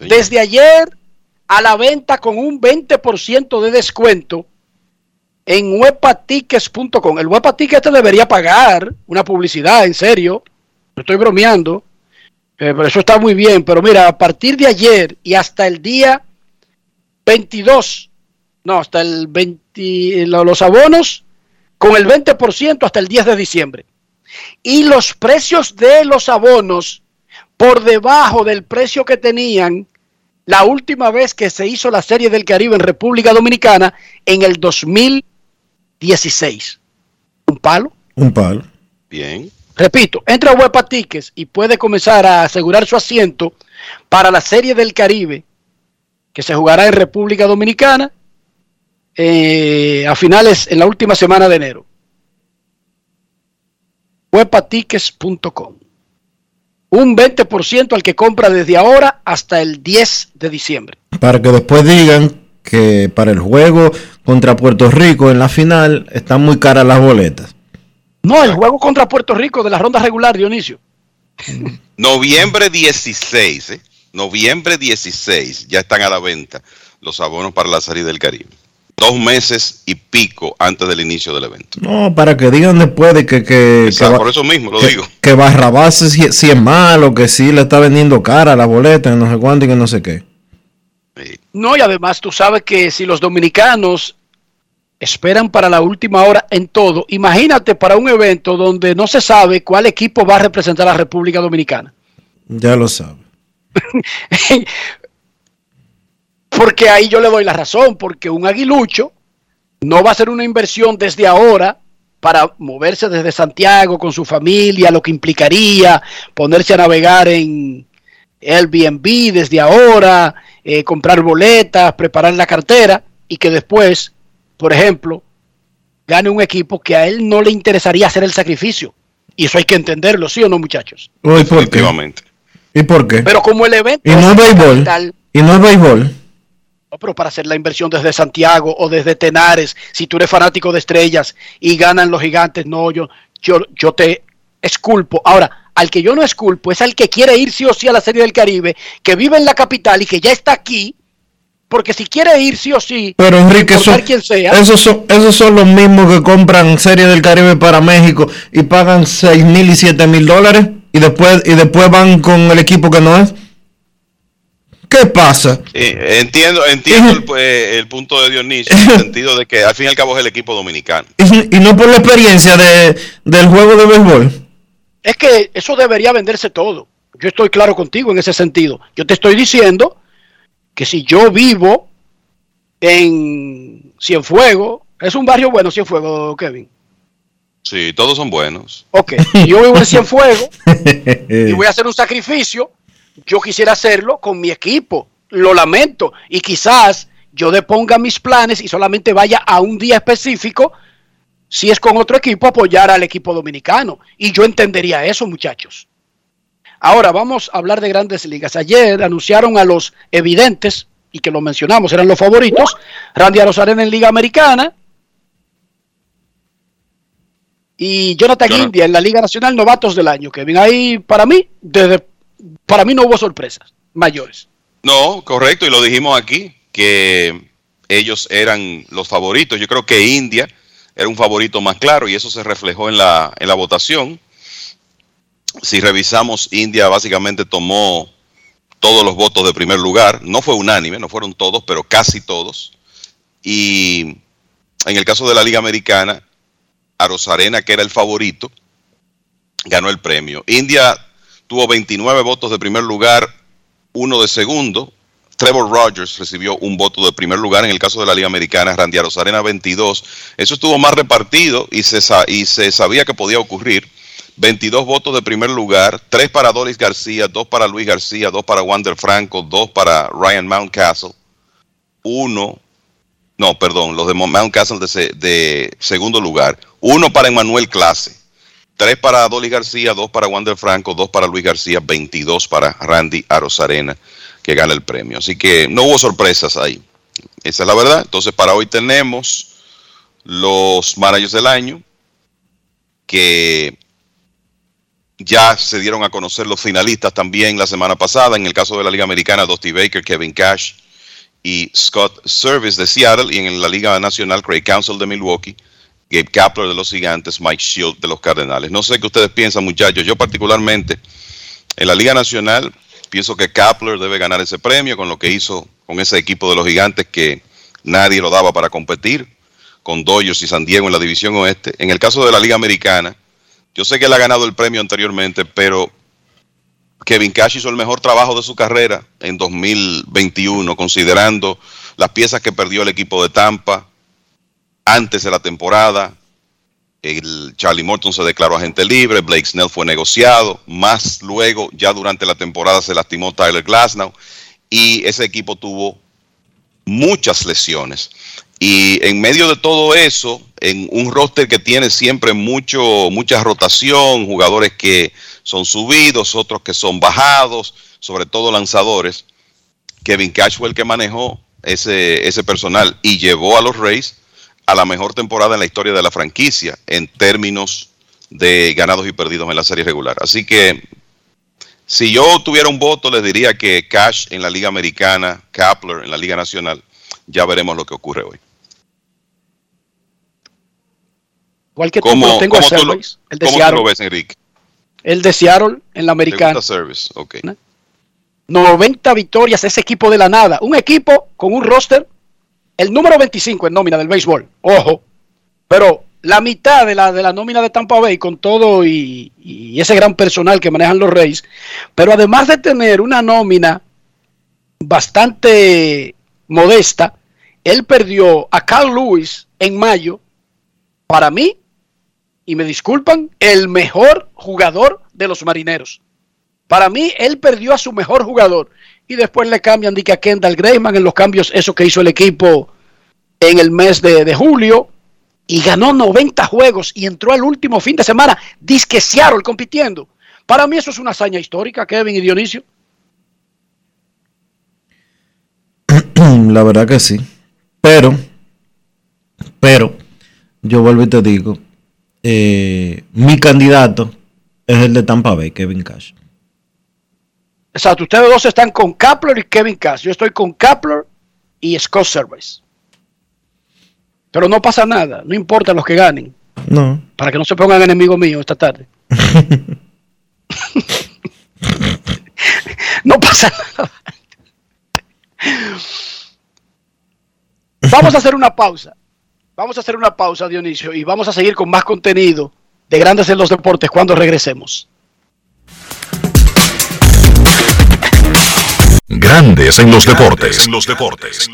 Desde ayer a la venta con un 20% de descuento en webatickets.com. El webatickets te debería pagar una publicidad, en serio. No estoy bromeando. Eh, pero eso está muy bien. Pero mira, a partir de ayer y hasta el día 22, no, hasta el 20, los abonos con el 20% hasta el 10 de diciembre. Y los precios de los abonos por debajo del precio que tenían la última vez que se hizo la Serie del Caribe en República Dominicana en el 2016. ¿Un palo? Un palo. Bien. Repito, entra a Huepa Tickets y puede comenzar a asegurar su asiento para la Serie del Caribe que se jugará en República Dominicana eh, a finales en la última semana de enero. Huepatickets.com un 20% al que compra desde ahora hasta el 10 de diciembre. Para que después digan que para el juego contra Puerto Rico en la final están muy caras las boletas. No, el juego contra Puerto Rico de la ronda regular, Dionisio. Noviembre 16, ¿eh? Noviembre 16, ya están a la venta los abonos para la Serie del Caribe dos meses y pico antes del inicio del evento. No, para que digan después de que... que, por eso mismo lo digo. Que Barrabás si, si, es malo, que si le está vendiendo cara la boleta, no sé cuánto y que no sé qué. No, y además tú sabes que si los dominicanos esperan para la última hora en todo, imagínate para un evento donde no se sabe cuál equipo va a representar a la República Dominicana. Ya lo sabe. [LAUGHS] Porque ahí yo le doy la razón, porque un aguilucho no va a ser una inversión desde ahora para moverse desde Santiago con su familia, lo que implicaría ponerse a navegar en Airbnb desde ahora, eh, comprar boletas, preparar la cartera y que después, por ejemplo, gane un equipo que a él no le interesaría hacer el sacrificio. Y eso hay que entenderlo, ¿sí o no, muchachos? ¿Y por qué? ¿Y por qué? Pero como el evento... Y no es béisbol. y no es béisbol pero para hacer la inversión desde Santiago o desde Tenares, si tú eres fanático de estrellas y ganan los gigantes, no, yo, yo, yo te esculpo. Ahora, al que yo no esculpo es al que quiere ir sí o sí a la Serie del Caribe, que vive en la capital y que ya está aquí, porque si quiere ir sí o sí, pero Enrique, eso, esos, son, esos son los mismos que compran Serie del Caribe para México y pagan 6 mil y 7 mil dólares y después, y después van con el equipo que no es. ¿Qué pasa? entiendo entiendo el, punto de Dionisio, [LAUGHS] en el sentido de que al fin y al cabo es el equipo dominicano. Y, no por la experiencia de, del juego de béisbol. Es que eso debería venderse todo. Yo estoy claro contigo en ese sentido. Yo te estoy diciendo que si yo vivo en Cienfuegos, es un barrio bueno Cienfuegos, Kevin. Sí, todos son buenos. Ok, yo vivo en [LAUGHS] Cienfuegos [LAUGHS] y voy a hacer un sacrificio yo quisiera hacerlo con mi equipo. Lo lamento. Y quizás yo deponga mis planes y solamente vaya a un día específico, si es con otro equipo, apoyar al equipo dominicano. Y yo entendería eso, muchachos. Ahora vamos a hablar de grandes ligas. Ayer anunciaron a los evidentes, y que lo mencionamos, eran los favoritos, Randy Arozarena en Liga Americana, y Jonathan India en la Liga Nacional Novatos del Año, que ven ahí para mí, desde para mí no hubo sorpresas mayores. No, correcto, y lo dijimos aquí, que ellos eran los favoritos. Yo creo que India era un favorito más claro y eso se reflejó en la, en la votación. Si revisamos, India básicamente tomó todos los votos de primer lugar. No fue unánime, no fueron todos, pero casi todos. Y en el caso de la Liga Americana, Arosarena, que era el favorito, ganó el premio. India tuvo 29 votos de primer lugar, uno de segundo. Trevor Rogers recibió un voto de primer lugar en el caso de la Liga Americana, Randy Arozarena 22. Eso estuvo más repartido y se, sabía que podía ocurrir. 22 votos de primer lugar, 3 para Doris García, 2 para Luis García, 2 para Wander Franco, 2 para Ryan Mountcastle. uno, no, perdón, los de Mount Castle de, de segundo lugar, uno para Emanuel Clase, tres para Dolly García, dos para Wander Franco, dos para Luis García, 22 para Randy Arozarena, que gana el premio. Así que no hubo sorpresas ahí. Esa es la verdad. Entonces, para hoy tenemos los managers del año, que ya se dieron a conocer los finalistas también la semana pasada. En el caso de la Liga Americana, Dusty Baker, Kevin Cash y Scott Service de Seattle. Y en la Liga Nacional, Craig Council de Milwaukee, Gabe Kapler de los Gigantes, Mike Shield de los Cardenales. No sé qué ustedes piensan, muchachos. Yo particularmente, en la Liga Nacional, pienso que Kapler debe ganar ese premio con lo que hizo con ese equipo de los Gigantes que nadie lo daba para competir con Dodgers y San Diego en la división oeste. En el caso de la Liga Americana, yo sé que él ha ganado el premio anteriormente, pero Kevin Cash hizo el mejor trabajo de su carrera en 2021, considerando las piezas que perdió el equipo de Tampa antes de la temporada. El Charlie Morton se declaró agente libre, Blake Snell fue negociado, más luego, ya durante la temporada, se lastimó Tyler Glasnow y ese equipo tuvo muchas lesiones. Y en medio de todo eso, en un roster que tiene siempre mucho, mucha rotación, jugadores que son subidos, otros que son bajados, sobre todo lanzadores, Kevin Cash fue el que manejó ese, ese personal y llevó a los Rays a la mejor temporada en la historia de la franquicia en términos de ganados y perdidos en la serie regular. Así que si yo tuviera un voto, les diría que Cash en la Liga Americana, Kapler en la Liga Nacional, ya veremos lo que ocurre hoy. Igual que tú, lo tengo a Service, el de Seattle. lo ves, Enrique? El de Seattle en la americana. Service, okay. 90 victorias, ese equipo de la nada. Un equipo con un roster, el número 25 en nómina del béisbol. Ojo. Pero la mitad de la, de la nómina de Tampa Bay con todo y, y ese gran personal que manejan los Reyes. Pero además de tener una nómina bastante modesta, él perdió a Carl Lewis en mayo. Para mí, y me disculpan, el mejor jugador de los marineros. Para mí, él perdió a su mejor jugador y después le cambian a Kendall Grayman en los cambios, eso que hizo el equipo en el mes de, julio y ganó 90 juegos y entró al último fin de semana disque Seattle compitiendo. Para mí eso es una hazaña histórica, Kevin y Dionisio. [CLEARS THROAT] La verdad que sí. Pero, pero, yo vuelvo y te digo, eh, mi candidato es el de Tampa Bay, Kevin Cash. Exacto, ustedes dos están con Kapler y Kevin Cash. Yo estoy con Kapler y Scott Service. Pero no pasa nada, no importa los que ganen. No. Para que no se pongan enemigos míos esta tarde. [LAUGHS] no pasa nada. Vamos a hacer una pausa. Vamos a hacer una pausa, Dionisio, y vamos a seguir con más contenido de Grandes en los Deportes cuando regresemos. Grandes en los deportes. En los deportes.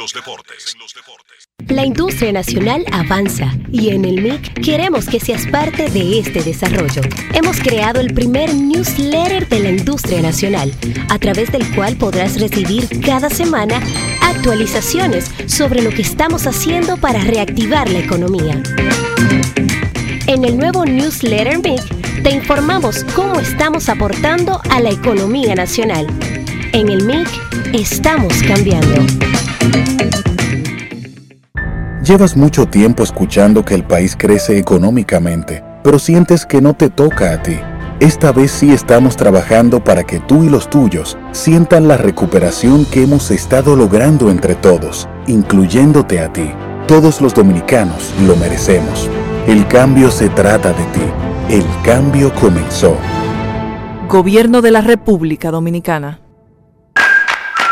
La industria nacional avanza y en el MIC queremos que seas parte de este desarrollo. Hemos creado el primer newsletter de la industria nacional, a través del cual podrás recibir cada semana actualizaciones sobre lo que estamos haciendo para reactivar la economía. En el nuevo newsletter MIC te informamos cómo estamos aportando a la economía nacional. En el MIC estamos cambiando. Llevas mucho tiempo escuchando que el país crece económicamente, pero sientes que no te toca a ti. Esta vez sí estamos trabajando para que tú y los tuyos sientan la recuperación que hemos estado logrando entre todos, incluyéndote a ti. Todos los dominicanos lo merecemos. El cambio se trata de ti. El cambio comenzó. Gobierno de la República Dominicana.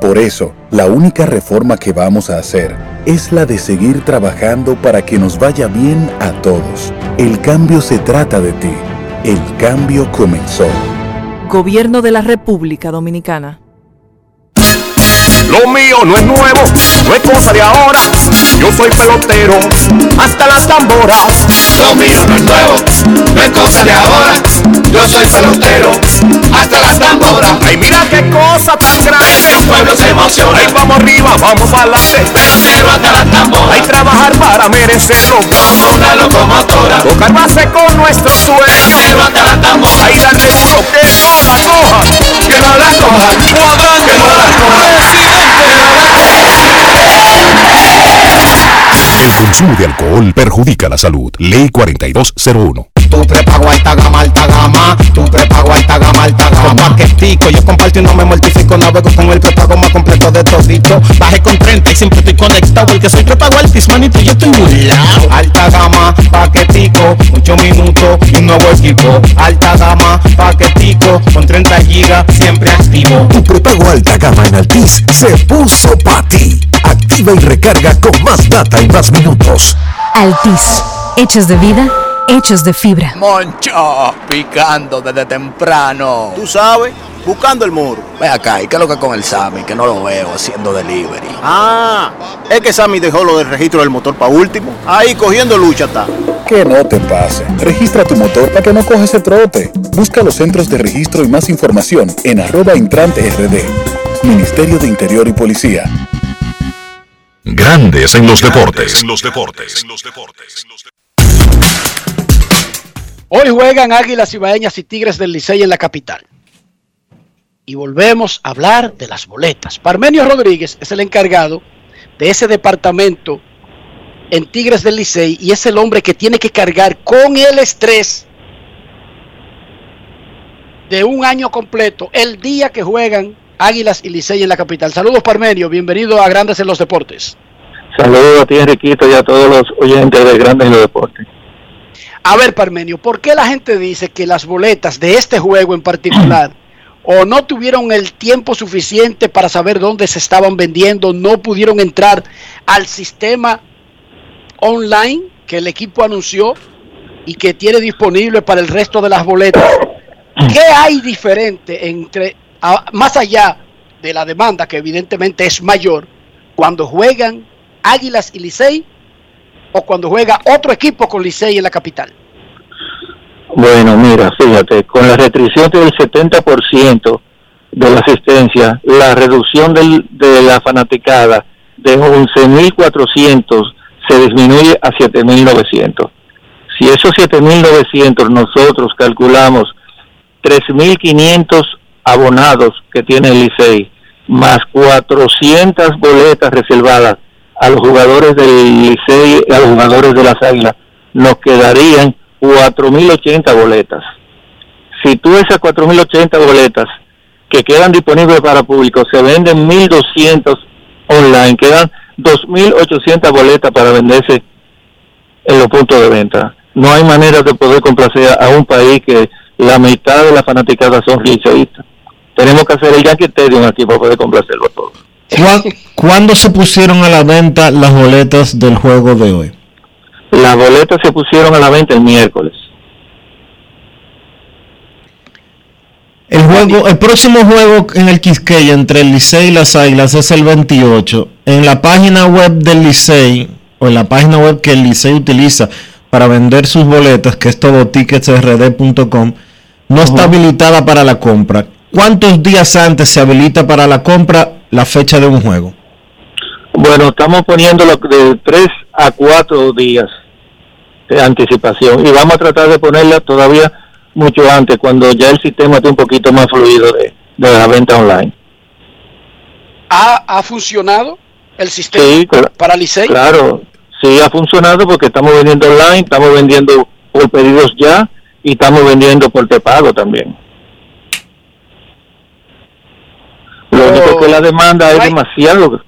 Por eso, la única reforma que vamos a hacer es la de seguir trabajando para que nos vaya bien a todos. El cambio se trata de ti. El cambio comenzó. Gobierno de la República Dominicana. Lo mío no es nuevo, no es cosa de ahora. Yo soy pelotero, hasta las tamboras. Lo mío no es nuevo, no es cosa de ahora. Yo soy pelotero, hasta las tamboras. Ay, mira qué cosa tan grande. El pueblo se emociona. Ay, vamos arriba, vamos adelante. Pelotero hasta las tamboras. Hay trabajar para merecerlo. Como una locomotora. Tocar base con nuestro sueño. Pelotero hasta las tamboras. Ay, darle duro que no la coja. Que no la cojan. Cuadrante, Que no la cojan. El consumo de alcohol perjudica la salud. Ley 4201. Tu prepago alta gama, alta gama. Tu prepago alta gama, alta gama. Con paquetico, yo comparto y no me mortifico. Navego con el prepago más completo de todito. Bajé con 30 y siempre estoy conectado. El que soy prepago altis, manito, yo estoy burlao. Alta gama, paquetico, 8 minutos y un nuevo equipo. Alta gama, paquetico, con 30 gigas, siempre activo. Tu prepago alta gama en Altis se puso para ti. Activa y recarga con más data y más minutos. Altis, hechos de vida, hechos de fibra. Moncho, picando desde temprano. Tú sabes, buscando el moro. Ve acá, ¿y qué es lo que con el Sammy? Que no lo veo haciendo delivery. Ah, es que Sammy dejó lo del registro del motor para último. Ahí cogiendo lucha está. Que no te pase. Registra tu motor para que no cojas el trote. Busca los centros de registro y más información en arroba intrante rd. Ministerio de Interior y Policía. Grandes en los deportes. En los deportes. Hoy juegan Águilas Ibaeñas y Tigres del Licey en la capital. Y volvemos a hablar de las boletas. Parmenio Rodríguez es el encargado de ese departamento en Tigres del Licey y es el hombre que tiene que cargar con el estrés de un año completo el día que juegan Águilas y Licey en la capital. Saludos Parmenio, bienvenido a Grandes en los Deportes. Saludos a ti Enriquito y a todos los oyentes de Grandes en los Deportes. A ver, Parmenio, ¿por qué la gente dice que las boletas de este juego en particular [CLEARS THROAT] o no tuvieron el tiempo suficiente para saber dónde se estaban vendiendo, no pudieron entrar al sistema online que el equipo anunció y que tiene disponible para el resto de las boletas? [CLEARS THROAT] ¿Qué hay diferente entre, más allá de la demanda, que evidentemente es mayor, cuando juegan Águilas y Licey o cuando juega otro equipo con Licey en la capital? Bueno, mira, fíjate, con la restricción del 70% de la asistencia, la reducción del- de la fanaticada de 11.400 se disminuye a 7.900. Si esos 7.900 nosotros calculamos 3.500 abonados que tiene el Licey, más 400 boletas reservadas a los jugadores del Licey a los jugadores de las Águilas, nos quedarían 4.080 boletas. Si tú esas 4.080 boletas que quedan disponibles para público, se venden 1.200 online, quedan 2.800 boletas para venderse en los puntos de venta. No hay manera de poder complacer a un país que la mitad de las fanaticadas son liceístas. Tenemos que hacer el Yankee Stadium aquí para poder complacerlo a todos. ¿Cuá- ¿Cuándo se pusieron a la venta las boletas del juego de hoy? Las boletas se pusieron a la venta el miércoles. El juego, el próximo juego en el Quisqueya entre el Licey y las Águilas es el 28. En la página web del Licey o en la página web que el Licey utiliza para vender sus boletas, que es todoticketsrd.com, no está habilitada para la compra. ¿Cuántos días antes se habilita para la compra la fecha de un juego? Bueno, estamos poniéndolo de 3 a 4 días de anticipación y vamos a tratar de ponerla todavía mucho antes, cuando ya el sistema esté un poquito más fluido de, de la venta online. ¿Ha, ha funcionado el sistema Sí, cl- para Licey? Claro, sí ha funcionado porque estamos vendiendo online, estamos vendiendo por pedidos ya y estamos vendiendo por prepago también. Lo único que la demanda es demasiado.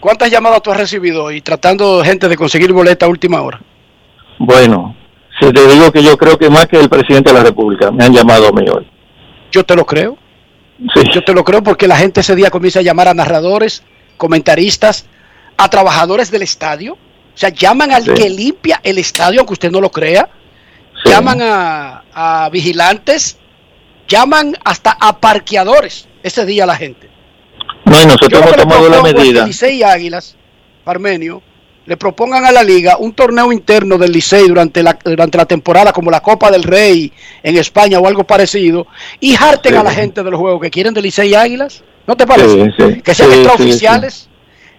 ¿Cuántas llamadas tú has recibido y tratando gente de conseguir boleta a última hora? Bueno, si te digo que yo creo que más que el presidente de la República me han llamado a mí hoy. Yo te lo creo. Sí. Yo te lo creo porque la gente ese día comienza a llamar a narradores, comentaristas, a trabajadores del estadio. O sea, llaman al que limpia el estadio, aunque usted no lo crea. Llaman a, a vigilantes, llaman hasta a parqueadores ese día la gente. No, nosotros hemos tomado la medida. Licey Águilas, Parmenio, le propongan a la liga un torneo interno del Licey durante la, durante la temporada, como la Copa del Rey en España o algo parecido, y harten a la gente de los juegos que quieren de Licey Águilas. ¿No te parece? que sean extraoficiales.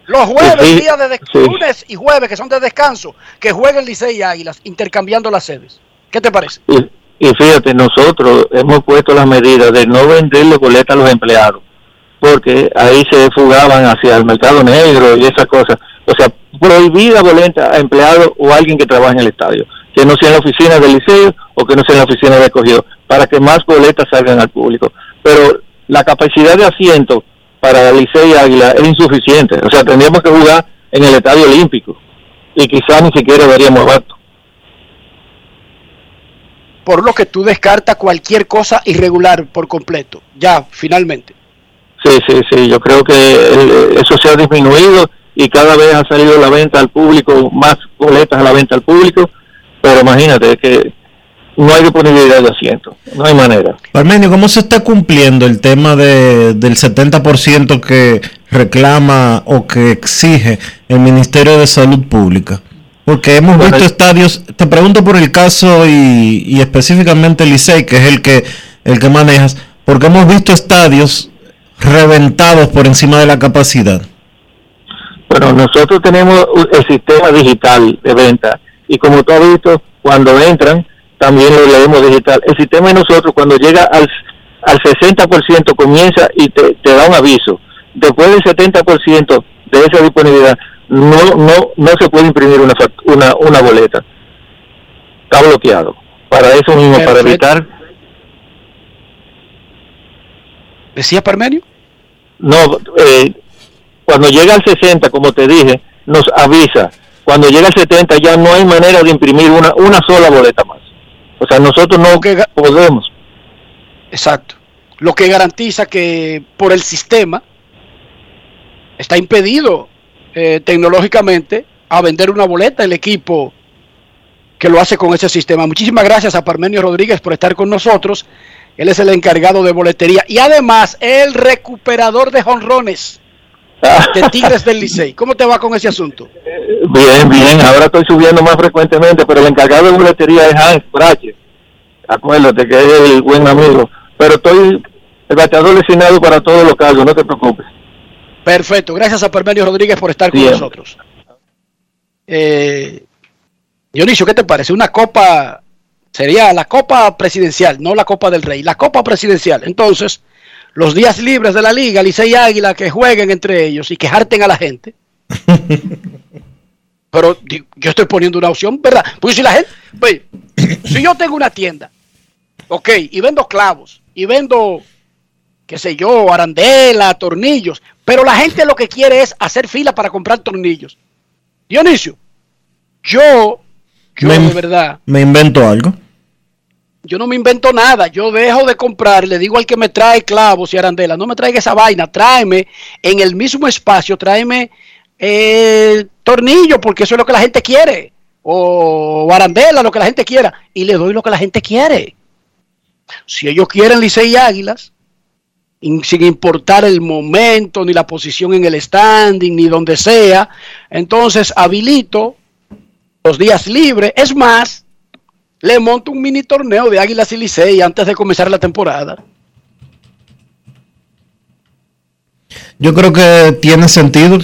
Los jueves, días de lunes y jueves, que son de descanso, que jueguen Licey y Águilas, intercambiando las sedes. ¿Qué te parece? Y, fíjate, nosotros hemos puesto las medidas de no venderle boletas a los empleados porque ahí se fugaban hacia el mercado negro y esas cosas. O sea, prohibida boleta a empleados o alguien que trabaja en el estadio, que no sea en la oficina del liceo o que no sea en la oficina de acogido, para que más boletas salgan al público. Pero la capacidad de asiento para el liceo y Águila es insuficiente. O sea, tendríamos que jugar en el estadio olímpico y quizás ni siquiera veríamos rato. Por lo que tú descartas cualquier cosa irregular por completo, ya, finalmente. Sí, sí, sí, yo creo que eso se ha disminuido y cada vez ha salido la venta al público, más boletas a la venta al público, pero imagínate que no hay disponibilidad de asiento, no hay manera. Parmenio, ¿cómo se está cumpliendo el tema de, del 70% que reclama o que exige el Ministerio de Salud Pública? Porque hemos visto estadios, te pregunto por el caso y, y específicamente el Licey, que es el que, el que manejas, porque hemos visto estadios reventados por encima de la capacidad? Bueno, nosotros tenemos el sistema digital de venta y como tú has visto, cuando entran, también lo leemos digital. El sistema de nosotros, cuando llega al, al 60%, comienza y te, da un aviso. Después del 70% de esa disponibilidad, no no no se puede imprimir una, una, una boleta. Está bloqueado. Para eso mismo, para evitar ¿Decía Parmenio? No, eh, cuando llega al 60, como te dije, nos avisa. Cuando llega al 70 ya no hay manera de imprimir una, una sola boleta más. O sea, nosotros no podemos. Exacto. Lo que garantiza que por el sistema está impedido eh, tecnológicamente a vender una boleta el equipo que lo hace con ese sistema. Muchísimas gracias a Parmenio Rodríguez por estar con nosotros. Él es el encargado de boletería y además el recuperador de jonrones de [LAUGHS] Tigres del Licey. ¿Cómo te va con ese asunto? Bien, bien. Ahora estoy subiendo más frecuentemente, pero el encargado de boletería es Hans Brache. Acuérdate que es el buen amigo. Pero estoy el bateador designado para todos los casos, no te preocupes. Perfecto. Gracias a Permenio Rodríguez por estar con nosotros. Eh, Dionisio, ¿qué te parece? Una copa Sería la Copa Presidencial, no la Copa del Rey, la Copa Presidencial. Entonces, los días libres de la liga, Licey Águila, que jueguen entre ellos y que harten a la gente. [LAUGHS] Pero yo estoy poniendo una opción, ¿verdad? Pues si la gente, pues, si yo tengo una tienda, ok, y vendo clavos, y vendo, qué sé yo, arandela, tornillos, pero la gente lo que quiere es hacer fila para comprar tornillos. Dionisio, yo, yo de verdad. Me invento algo yo no me invento nada, yo dejo de comprar, le digo al que me trae clavos y arandela, no me traiga esa vaina, tráeme en el mismo espacio, tráeme eh, tornillo, porque eso es lo que la gente quiere, o arandela, lo que la gente quiera, y le doy lo que la gente quiere. Si ellos quieren Licey y Águilas, sin importar el momento, ni la posición en el standing, ni donde sea, entonces habilito los días libres, es más, le monto un mini torneo de Águilas y Licey antes de comenzar la temporada. Yo creo que tiene sentido,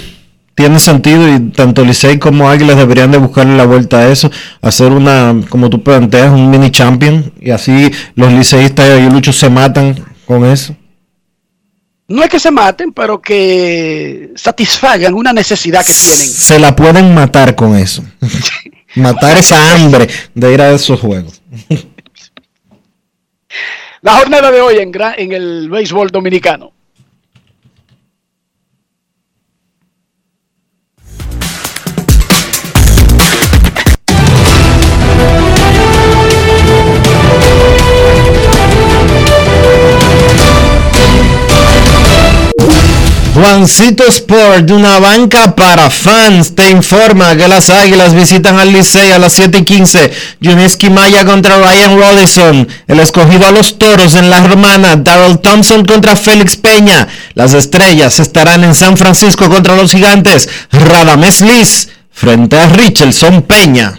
tiene sentido y tanto Licey como Águilas deberían de buscarle la vuelta a eso, hacer una, como tú planteas, un mini champion y así los liceístas y Lucho se matan con eso. No es que se maten, pero que satisfagan una necesidad que tienen. Se la pueden matar con eso. [LAUGHS] Matar esa hambre de ir a esos juegos. La jornada de hoy en, en el béisbol dominicano. Juancito Sport, una banca para fans, te informa que las Águilas visitan al Licey a las 7 y 15. Juneski Maya contra Ryan Rodison. El escogido a los toros en la romana. Darrell Thompson contra Félix Peña. Las estrellas estarán en San Francisco contra los gigantes. Radames Liz frente a Richardson Peña.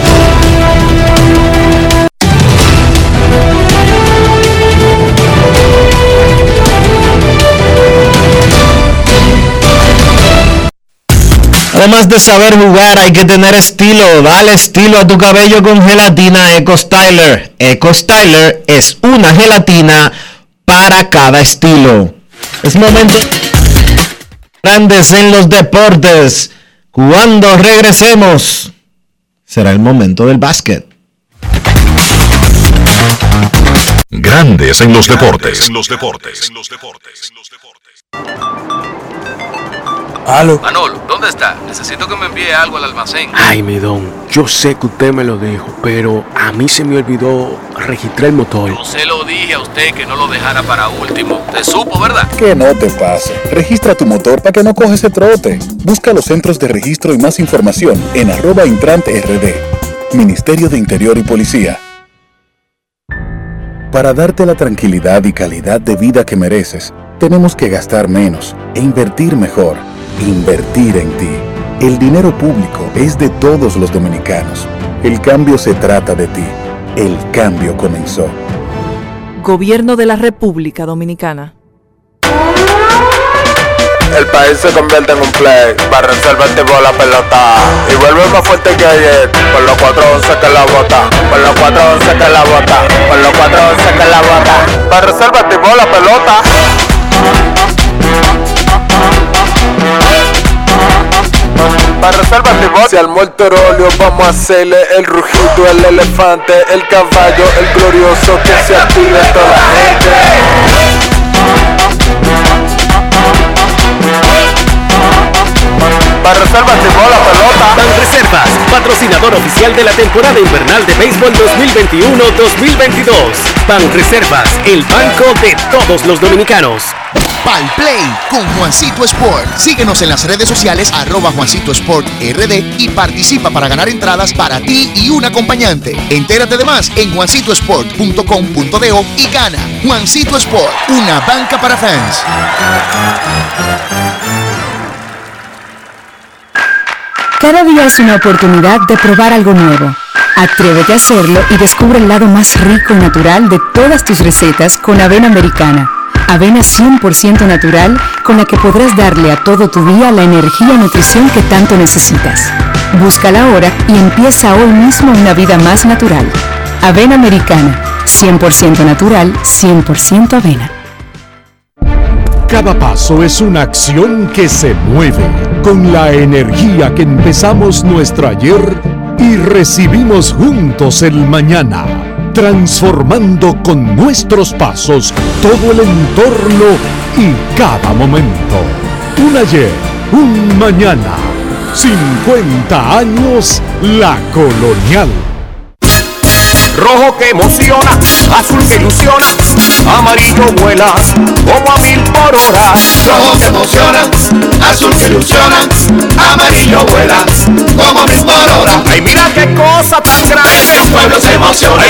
Además de saber jugar, hay que tener estilo. Dale estilo a tu cabello con gelatina Eco Styler. Eco Styler es una gelatina para cada estilo. Es momento grandes en los deportes. Cuando regresemos, será el momento del básquet. Grandes en los deportes. En los deportes. En los deportes. Aló. Manolo, ¿dónde está? Necesito que me envíe algo al almacén. Ay, mi don, yo sé que usted me lo dijo, pero a mí se me olvidó registrar el motor. Yo se lo dije a usted que no lo dejara para último. Te supo, ¿verdad? Que no te pase. Registra tu motor para que no coge ese trote. Busca los centros de registro y más información en arroba intrante rd. Ministerio de Interior y Policía. Para darte la tranquilidad y calidad de vida que mereces, tenemos que gastar menos e invertir mejor. Invertir en ti. El dinero público es de todos los dominicanos. El cambio se trata de ti. El cambio comenzó. Gobierno de la República Dominicana. El país se convierte en un play. Para reservar por la pelota. Y vuelve más fuerte que ayer. Por los 411 que la bota. Por los 411 que la bota. Por los 411 que la bota. Para reservar por la pelota. Para reservar mi Se armó el torolio, vamos a hacerle el rugido, el elefante, el caballo, el glorioso que se active toda la gente. Para reservas la pelota. Ban Reservas, patrocinador oficial de la temporada invernal de béisbol 2021-2022. Ban Reservas, el banco de todos los dominicanos. Pal Play con Juancito Sport. Síguenos en las redes sociales arroba Juancito Sport RD y participa para ganar entradas para ti y un acompañante. Entérate de más en juancitosport.com.de y gana. Juancito Sport, una banca para fans. Cada día es una oportunidad de probar algo nuevo. Atrévete a hacerlo y descubre el lado más rico y natural de todas tus recetas con avena americana. Avena 100% natural con la que podrás darle a todo tu día la energía y nutrición que tanto necesitas. Búscala ahora y empieza hoy mismo una vida más natural. Avena americana, 100% natural, 100% avena. Cada paso es una acción que se mueve con la energía que empezamos nuestro ayer y recibimos juntos el mañana, transformando con nuestros pasos todo el entorno y cada momento. Un ayer, un mañana, 50 años la colonial rojo que emociona, azul que ilusiona, amarillo vuela como a mil por hora. Rojo que emociona, azul que ilusiona, amarillo vuela como a mil por hora. Ay, mira qué cosa tan grande. El pueblo se emociona.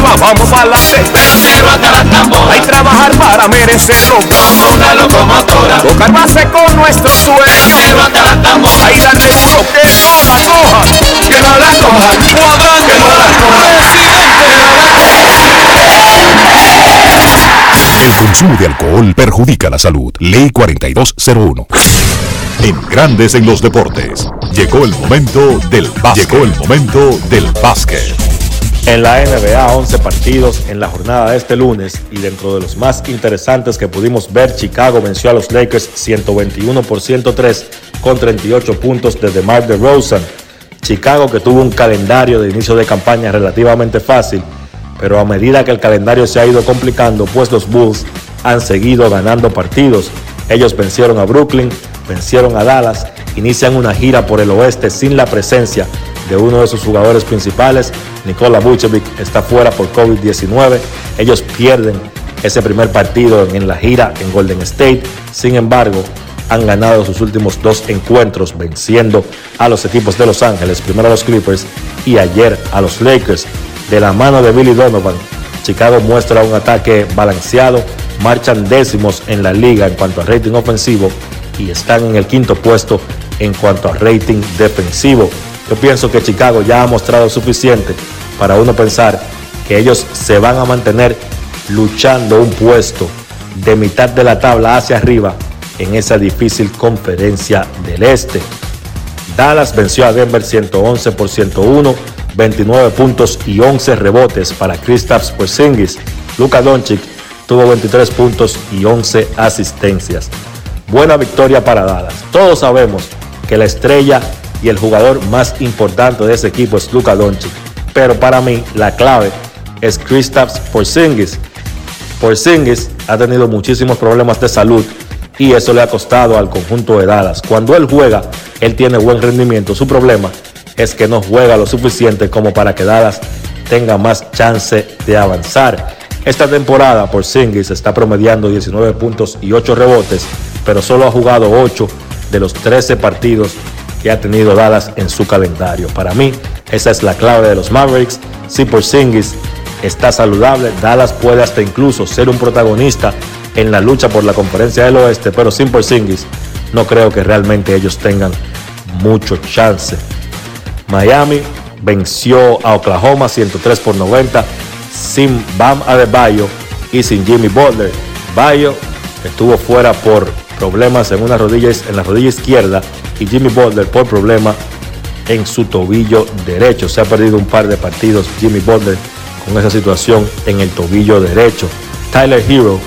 Vamos arriba, vamos adelante. Pero hasta la tambora. Hay trabajar para merecerlo. Como una locomotora. Tocar base con nuestro sueño. Pero hasta la tambora. Ay, darle duro que no la cojan. Que no la cojan. Cuadrante. Que no la cojan. El consumo de alcohol perjudica la salud. Ley 4201. En Grandes en los Deportes. Llegó el momento del básquet. Llegó el momento del básquet. En la NBA, 11 partidos en la jornada de este lunes y dentro de los más interesantes que pudimos ver, Chicago venció a los Lakers 121 por 103 con 38 puntos de DeMar DeRozan. Chicago que tuvo un calendario de inicio de campaña relativamente fácil, pero a medida que el calendario se ha ido complicando, pues los Bulls han seguido ganando partidos. Ellos vencieron a Brooklyn, vencieron a Dallas, inician una gira por el oeste sin la presencia de uno de sus jugadores principales, Nikola Vucevic, está fuera por COVID-19. Ellos pierden ese primer partido en la gira en Golden State. Sin embargo, han ganado sus últimos dos encuentros venciendo a los equipos de Los Ángeles, primero a los Clippers y ayer a los Lakers. De la mano de Billy Donovan, Chicago muestra un ataque balanceado, marchan décimos en la liga en cuanto a rating ofensivo y están en el quinto puesto en cuanto a rating defensivo. Yo pienso que Chicago ya ha mostrado suficiente para uno pensar que ellos se van a mantener luchando un puesto de mitad de la tabla hacia arriba en esa difícil conferencia del este. Dallas venció a Denver 111 por 101, 29 puntos y 11 rebotes para Kristaps Porzingis. Luka Doncic tuvo 23 puntos y 11 asistencias. Buena victoria para Dallas. Todos sabemos que la estrella y el jugador más importante de ese equipo es Luka Doncic. Pero para mí la clave es Kristaps Porzingis. Porzingis ha tenido muchísimos problemas de salud y eso le ha costado al conjunto de Dallas. Cuando él juega, él tiene buen rendimiento. Su problema es que no juega lo suficiente como para que Dallas tenga más chance de avanzar. Esta temporada Porzingis está promediando 19 puntos y 8 rebotes, pero solo ha jugado 8 de los 13 partidos que ha tenido Dallas en su calendario. Para mí, esa es la clave de los Mavericks. Si Porzingis está saludable, Dallas puede hasta incluso ser un protagonista en la lucha por la conferencia del oeste, pero sin Porzingis no creo que realmente ellos tengan mucho chance. Miami venció a Oklahoma 103 por 90 sin Bam Adebayo y sin Jimmy Butler. Bayo estuvo fuera por problemas en una rodilla en la rodilla izquierda y Jimmy Butler por problema en su tobillo derecho. Se ha perdido un par de partidos Jimmy Butler con esa situación en el tobillo derecho. Tyler Hero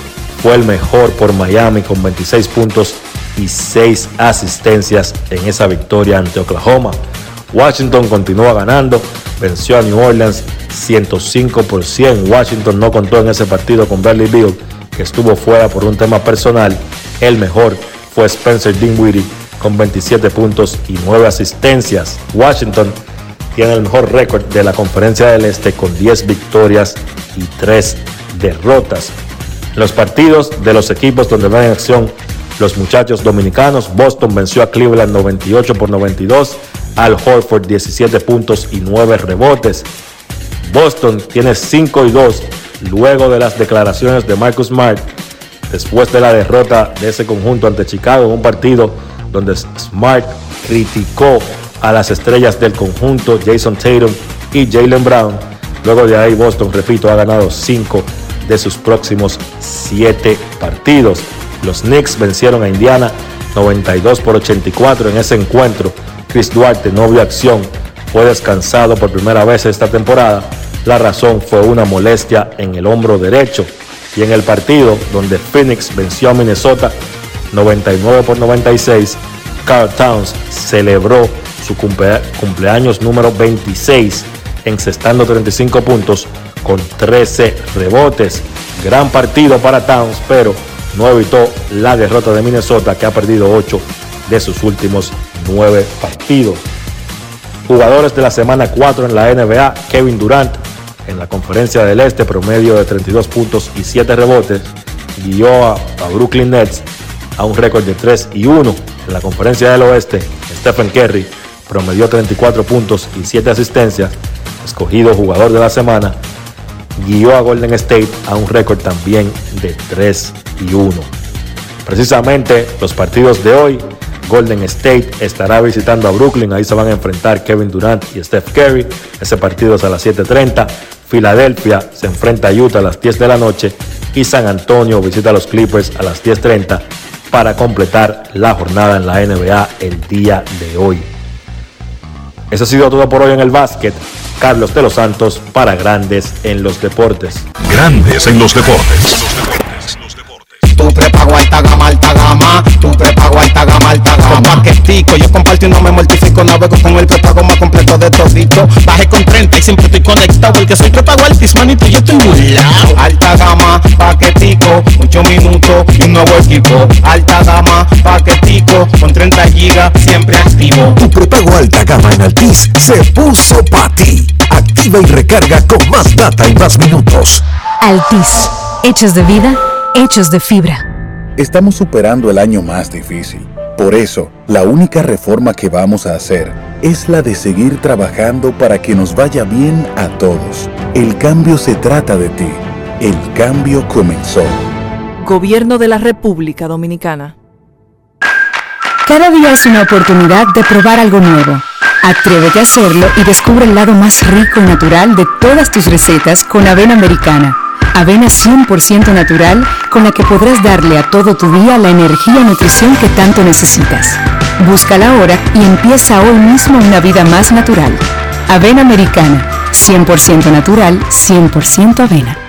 fue el mejor por Miami con 26 puntos y 6 asistencias en esa victoria ante Oklahoma. Washington continúa ganando, venció a New Orleans 105 por 100. Washington no contó en ese partido con Bradley Bill, que estuvo fuera por un tema personal. El mejor fue Spencer Dinwiddie con 27 puntos y 9 asistencias. Washington tiene el mejor récord de la Conferencia del Este con 10 victorias y 3 derrotas. Los partidos de los equipos donde van en acción los muchachos dominicanos, Boston venció a Cleveland 98 por 92, Al Horford 17 puntos y 9 rebotes. Boston tiene 5 y 2 luego de las declaraciones de Marcus Smart después de la derrota de ese conjunto ante Chicago en un partido donde Smart criticó a las estrellas del conjunto Jason Tatum y Jalen Brown. Luego de ahí Boston, repito, ha ganado 5 de sus próximos 7 partidos. Los Knicks vencieron a Indiana 92 por 84 en ese encuentro. Chris Duarte no vio acción, fue descansado por primera vez esta temporada. La razón fue una molestia en el hombro derecho. Y en el partido donde Phoenix venció a Minnesota 99 por 96, Carl Towns celebró su cumpleaños número 26, encestando 35 puntos con 13 rebotes. Gran partido para Towns, pero no evitó la derrota de Minnesota, que ha perdido 8 de sus últimos 9 partidos. Jugadores de la semana 4 en la NBA, Kevin Durant en la conferencia del Este, promedio de 32 puntos y 7 rebotes, guió a, Brooklyn Nets a un récord de 3 y 1 en la conferencia del oeste. Stephen Curry promedió 34 puntos y 7 asistencias, escogido jugador de la semana, guió a Golden State a un récord también de 3 y 1. Precisamente los partidos de hoy, Golden State estará visitando a Brooklyn, ahí se van a enfrentar Kevin Durant y Steph Curry, ese partido es a las 7.30. Filadelfia se enfrenta a Utah a las 10 de la noche y San Antonio visita a los Clippers a las 10.30 para completar la jornada en la NBA el día de hoy. Eso ha sido todo por hoy en el básquet. Carlos de los Santos para Grandes en los Deportes. Grandes en los Deportes. Tu prepago alta gama, alta gama. Tu prepago alta gama, alta gama. Con paquetico, yo comparto y no me mortifico. Navego con el prepago más completo de todito. Bajé con 30 y siempre estoy conectado. Porque soy prepago altis, manito, yo estoy lado Alta gama, paquetico, 8 minutos y un nuevo equipo. Alta gama, paquetico, con 30 gigas, siempre activo. Tu prepago alta gama en Altis se puso para ti. Activa y recarga con más data y más minutos. Altis, hechos de vida, hechos de fibra. Estamos superando el año más difícil. Por eso, la única reforma que vamos a hacer es la de seguir trabajando para que nos vaya bien a todos. El cambio se trata de ti. El cambio comenzó. Gobierno de la República Dominicana. Cada día es una oportunidad de probar algo nuevo. Atrévete a hacerlo y descubre el lado más rico y natural de todas tus recetas con avena americana. Avena 100% natural con la que podrás darle a todo tu día la energía y nutrición que tanto necesitas. Búscala ahora y empieza hoy mismo una vida más natural. Avena americana, 100% natural, 100% avena.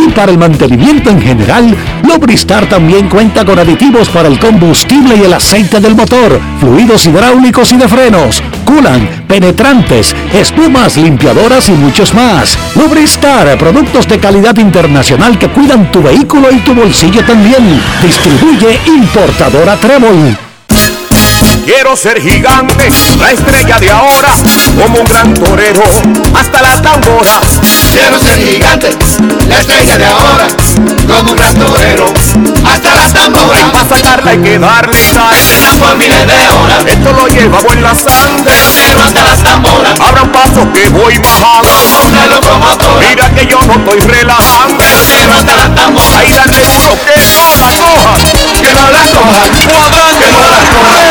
Y para el mantenimiento en general, Lubristar también cuenta con aditivos para el combustible y el aceite del motor, fluidos hidráulicos y de frenos, culan, penetrantes, espumas, limpiadoras y muchos más. Lubristar, productos de calidad internacional que cuidan tu vehículo y tu bolsillo también. Distribuye importadora Trébol. Quiero ser gigante, la estrella de ahora, como un gran torero, hasta la tambora. Quiero ser gigante, la estrella de ahora, como un gran torero, hasta la tambora. Para sacarla hay que darle sal, por miles de horas. Esto lo llevamos en la sangre, pero hasta las tamboras. Abra un paso que voy bajando, como una locomotora. Mira que yo no estoy relajando, pero hasta las tamboras. Ahí darle duro que no la coja, que no la coja, que no la coja.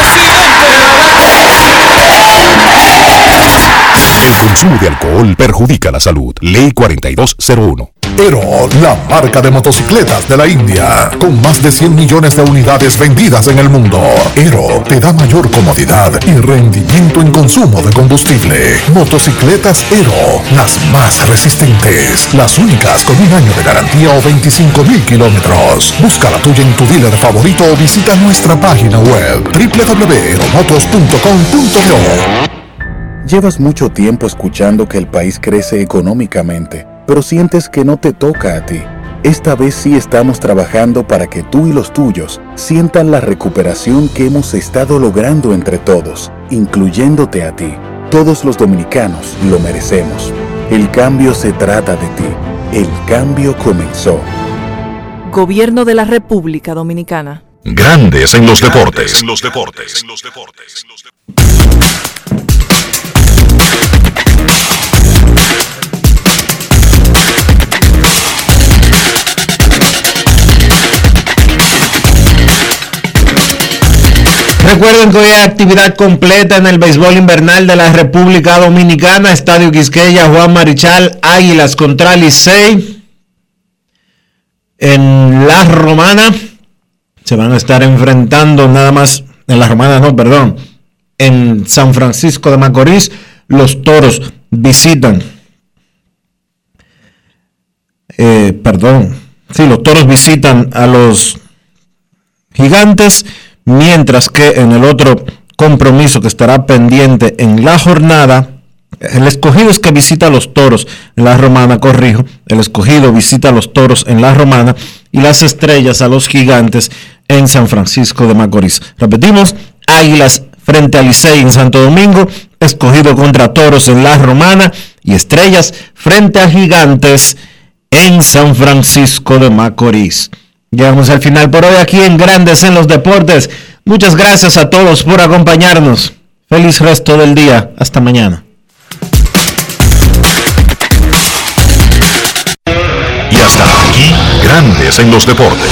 El consumo de alcohol perjudica la salud. Ley 4201. Pero la marca de motocicletas de la India, con más de 100 millones de unidades vendidas en el mundo. Ero te da mayor comodidad y rendimiento en consumo de combustible. Motocicletas Ero, las más resistentes, las únicas con un año de garantía o 25 mil kilómetros. Busca la tuya en tu dealer favorito o visita nuestra página web www.eromotos.com.do. Llevas mucho tiempo escuchando que el país crece económicamente, pero sientes que no te toca a ti. Esta vez sí estamos trabajando para que tú y los tuyos sientan la recuperación que hemos estado logrando entre todos, incluyéndote a ti. Todos los dominicanos lo merecemos. El cambio se trata de ti. El cambio comenzó. Gobierno de la República Dominicana. Grandes en los deportes. En los deportes. Recuerden que hoy hay actividad completa en el béisbol invernal de la República Dominicana, Estadio Quisqueya, Juan Marichal, Águilas contra Licey. En La Romana se van a estar enfrentando nada más, en La Romana no, perdón, en San Francisco de Macorís, los Toros visitan, eh, perdón, sí, los Toros visitan a los Gigantes mientras que en el otro compromiso que estará pendiente en la jornada, el escogido es que visita a los toros en la romana, corrijo, el escogido visita a los toros en la romana y las estrellas a los gigantes en San Francisco de Macorís. Repetimos, águilas frente a Licey en Santo Domingo, escogido contra toros en la romana y estrellas frente a gigantes en San Francisco de Macorís. Llegamos al final por hoy aquí en Grandes en los Deportes. Muchas gracias a todos por acompañarnos. Feliz resto del día. Hasta mañana. Y hasta aquí, Grandes en los deportes.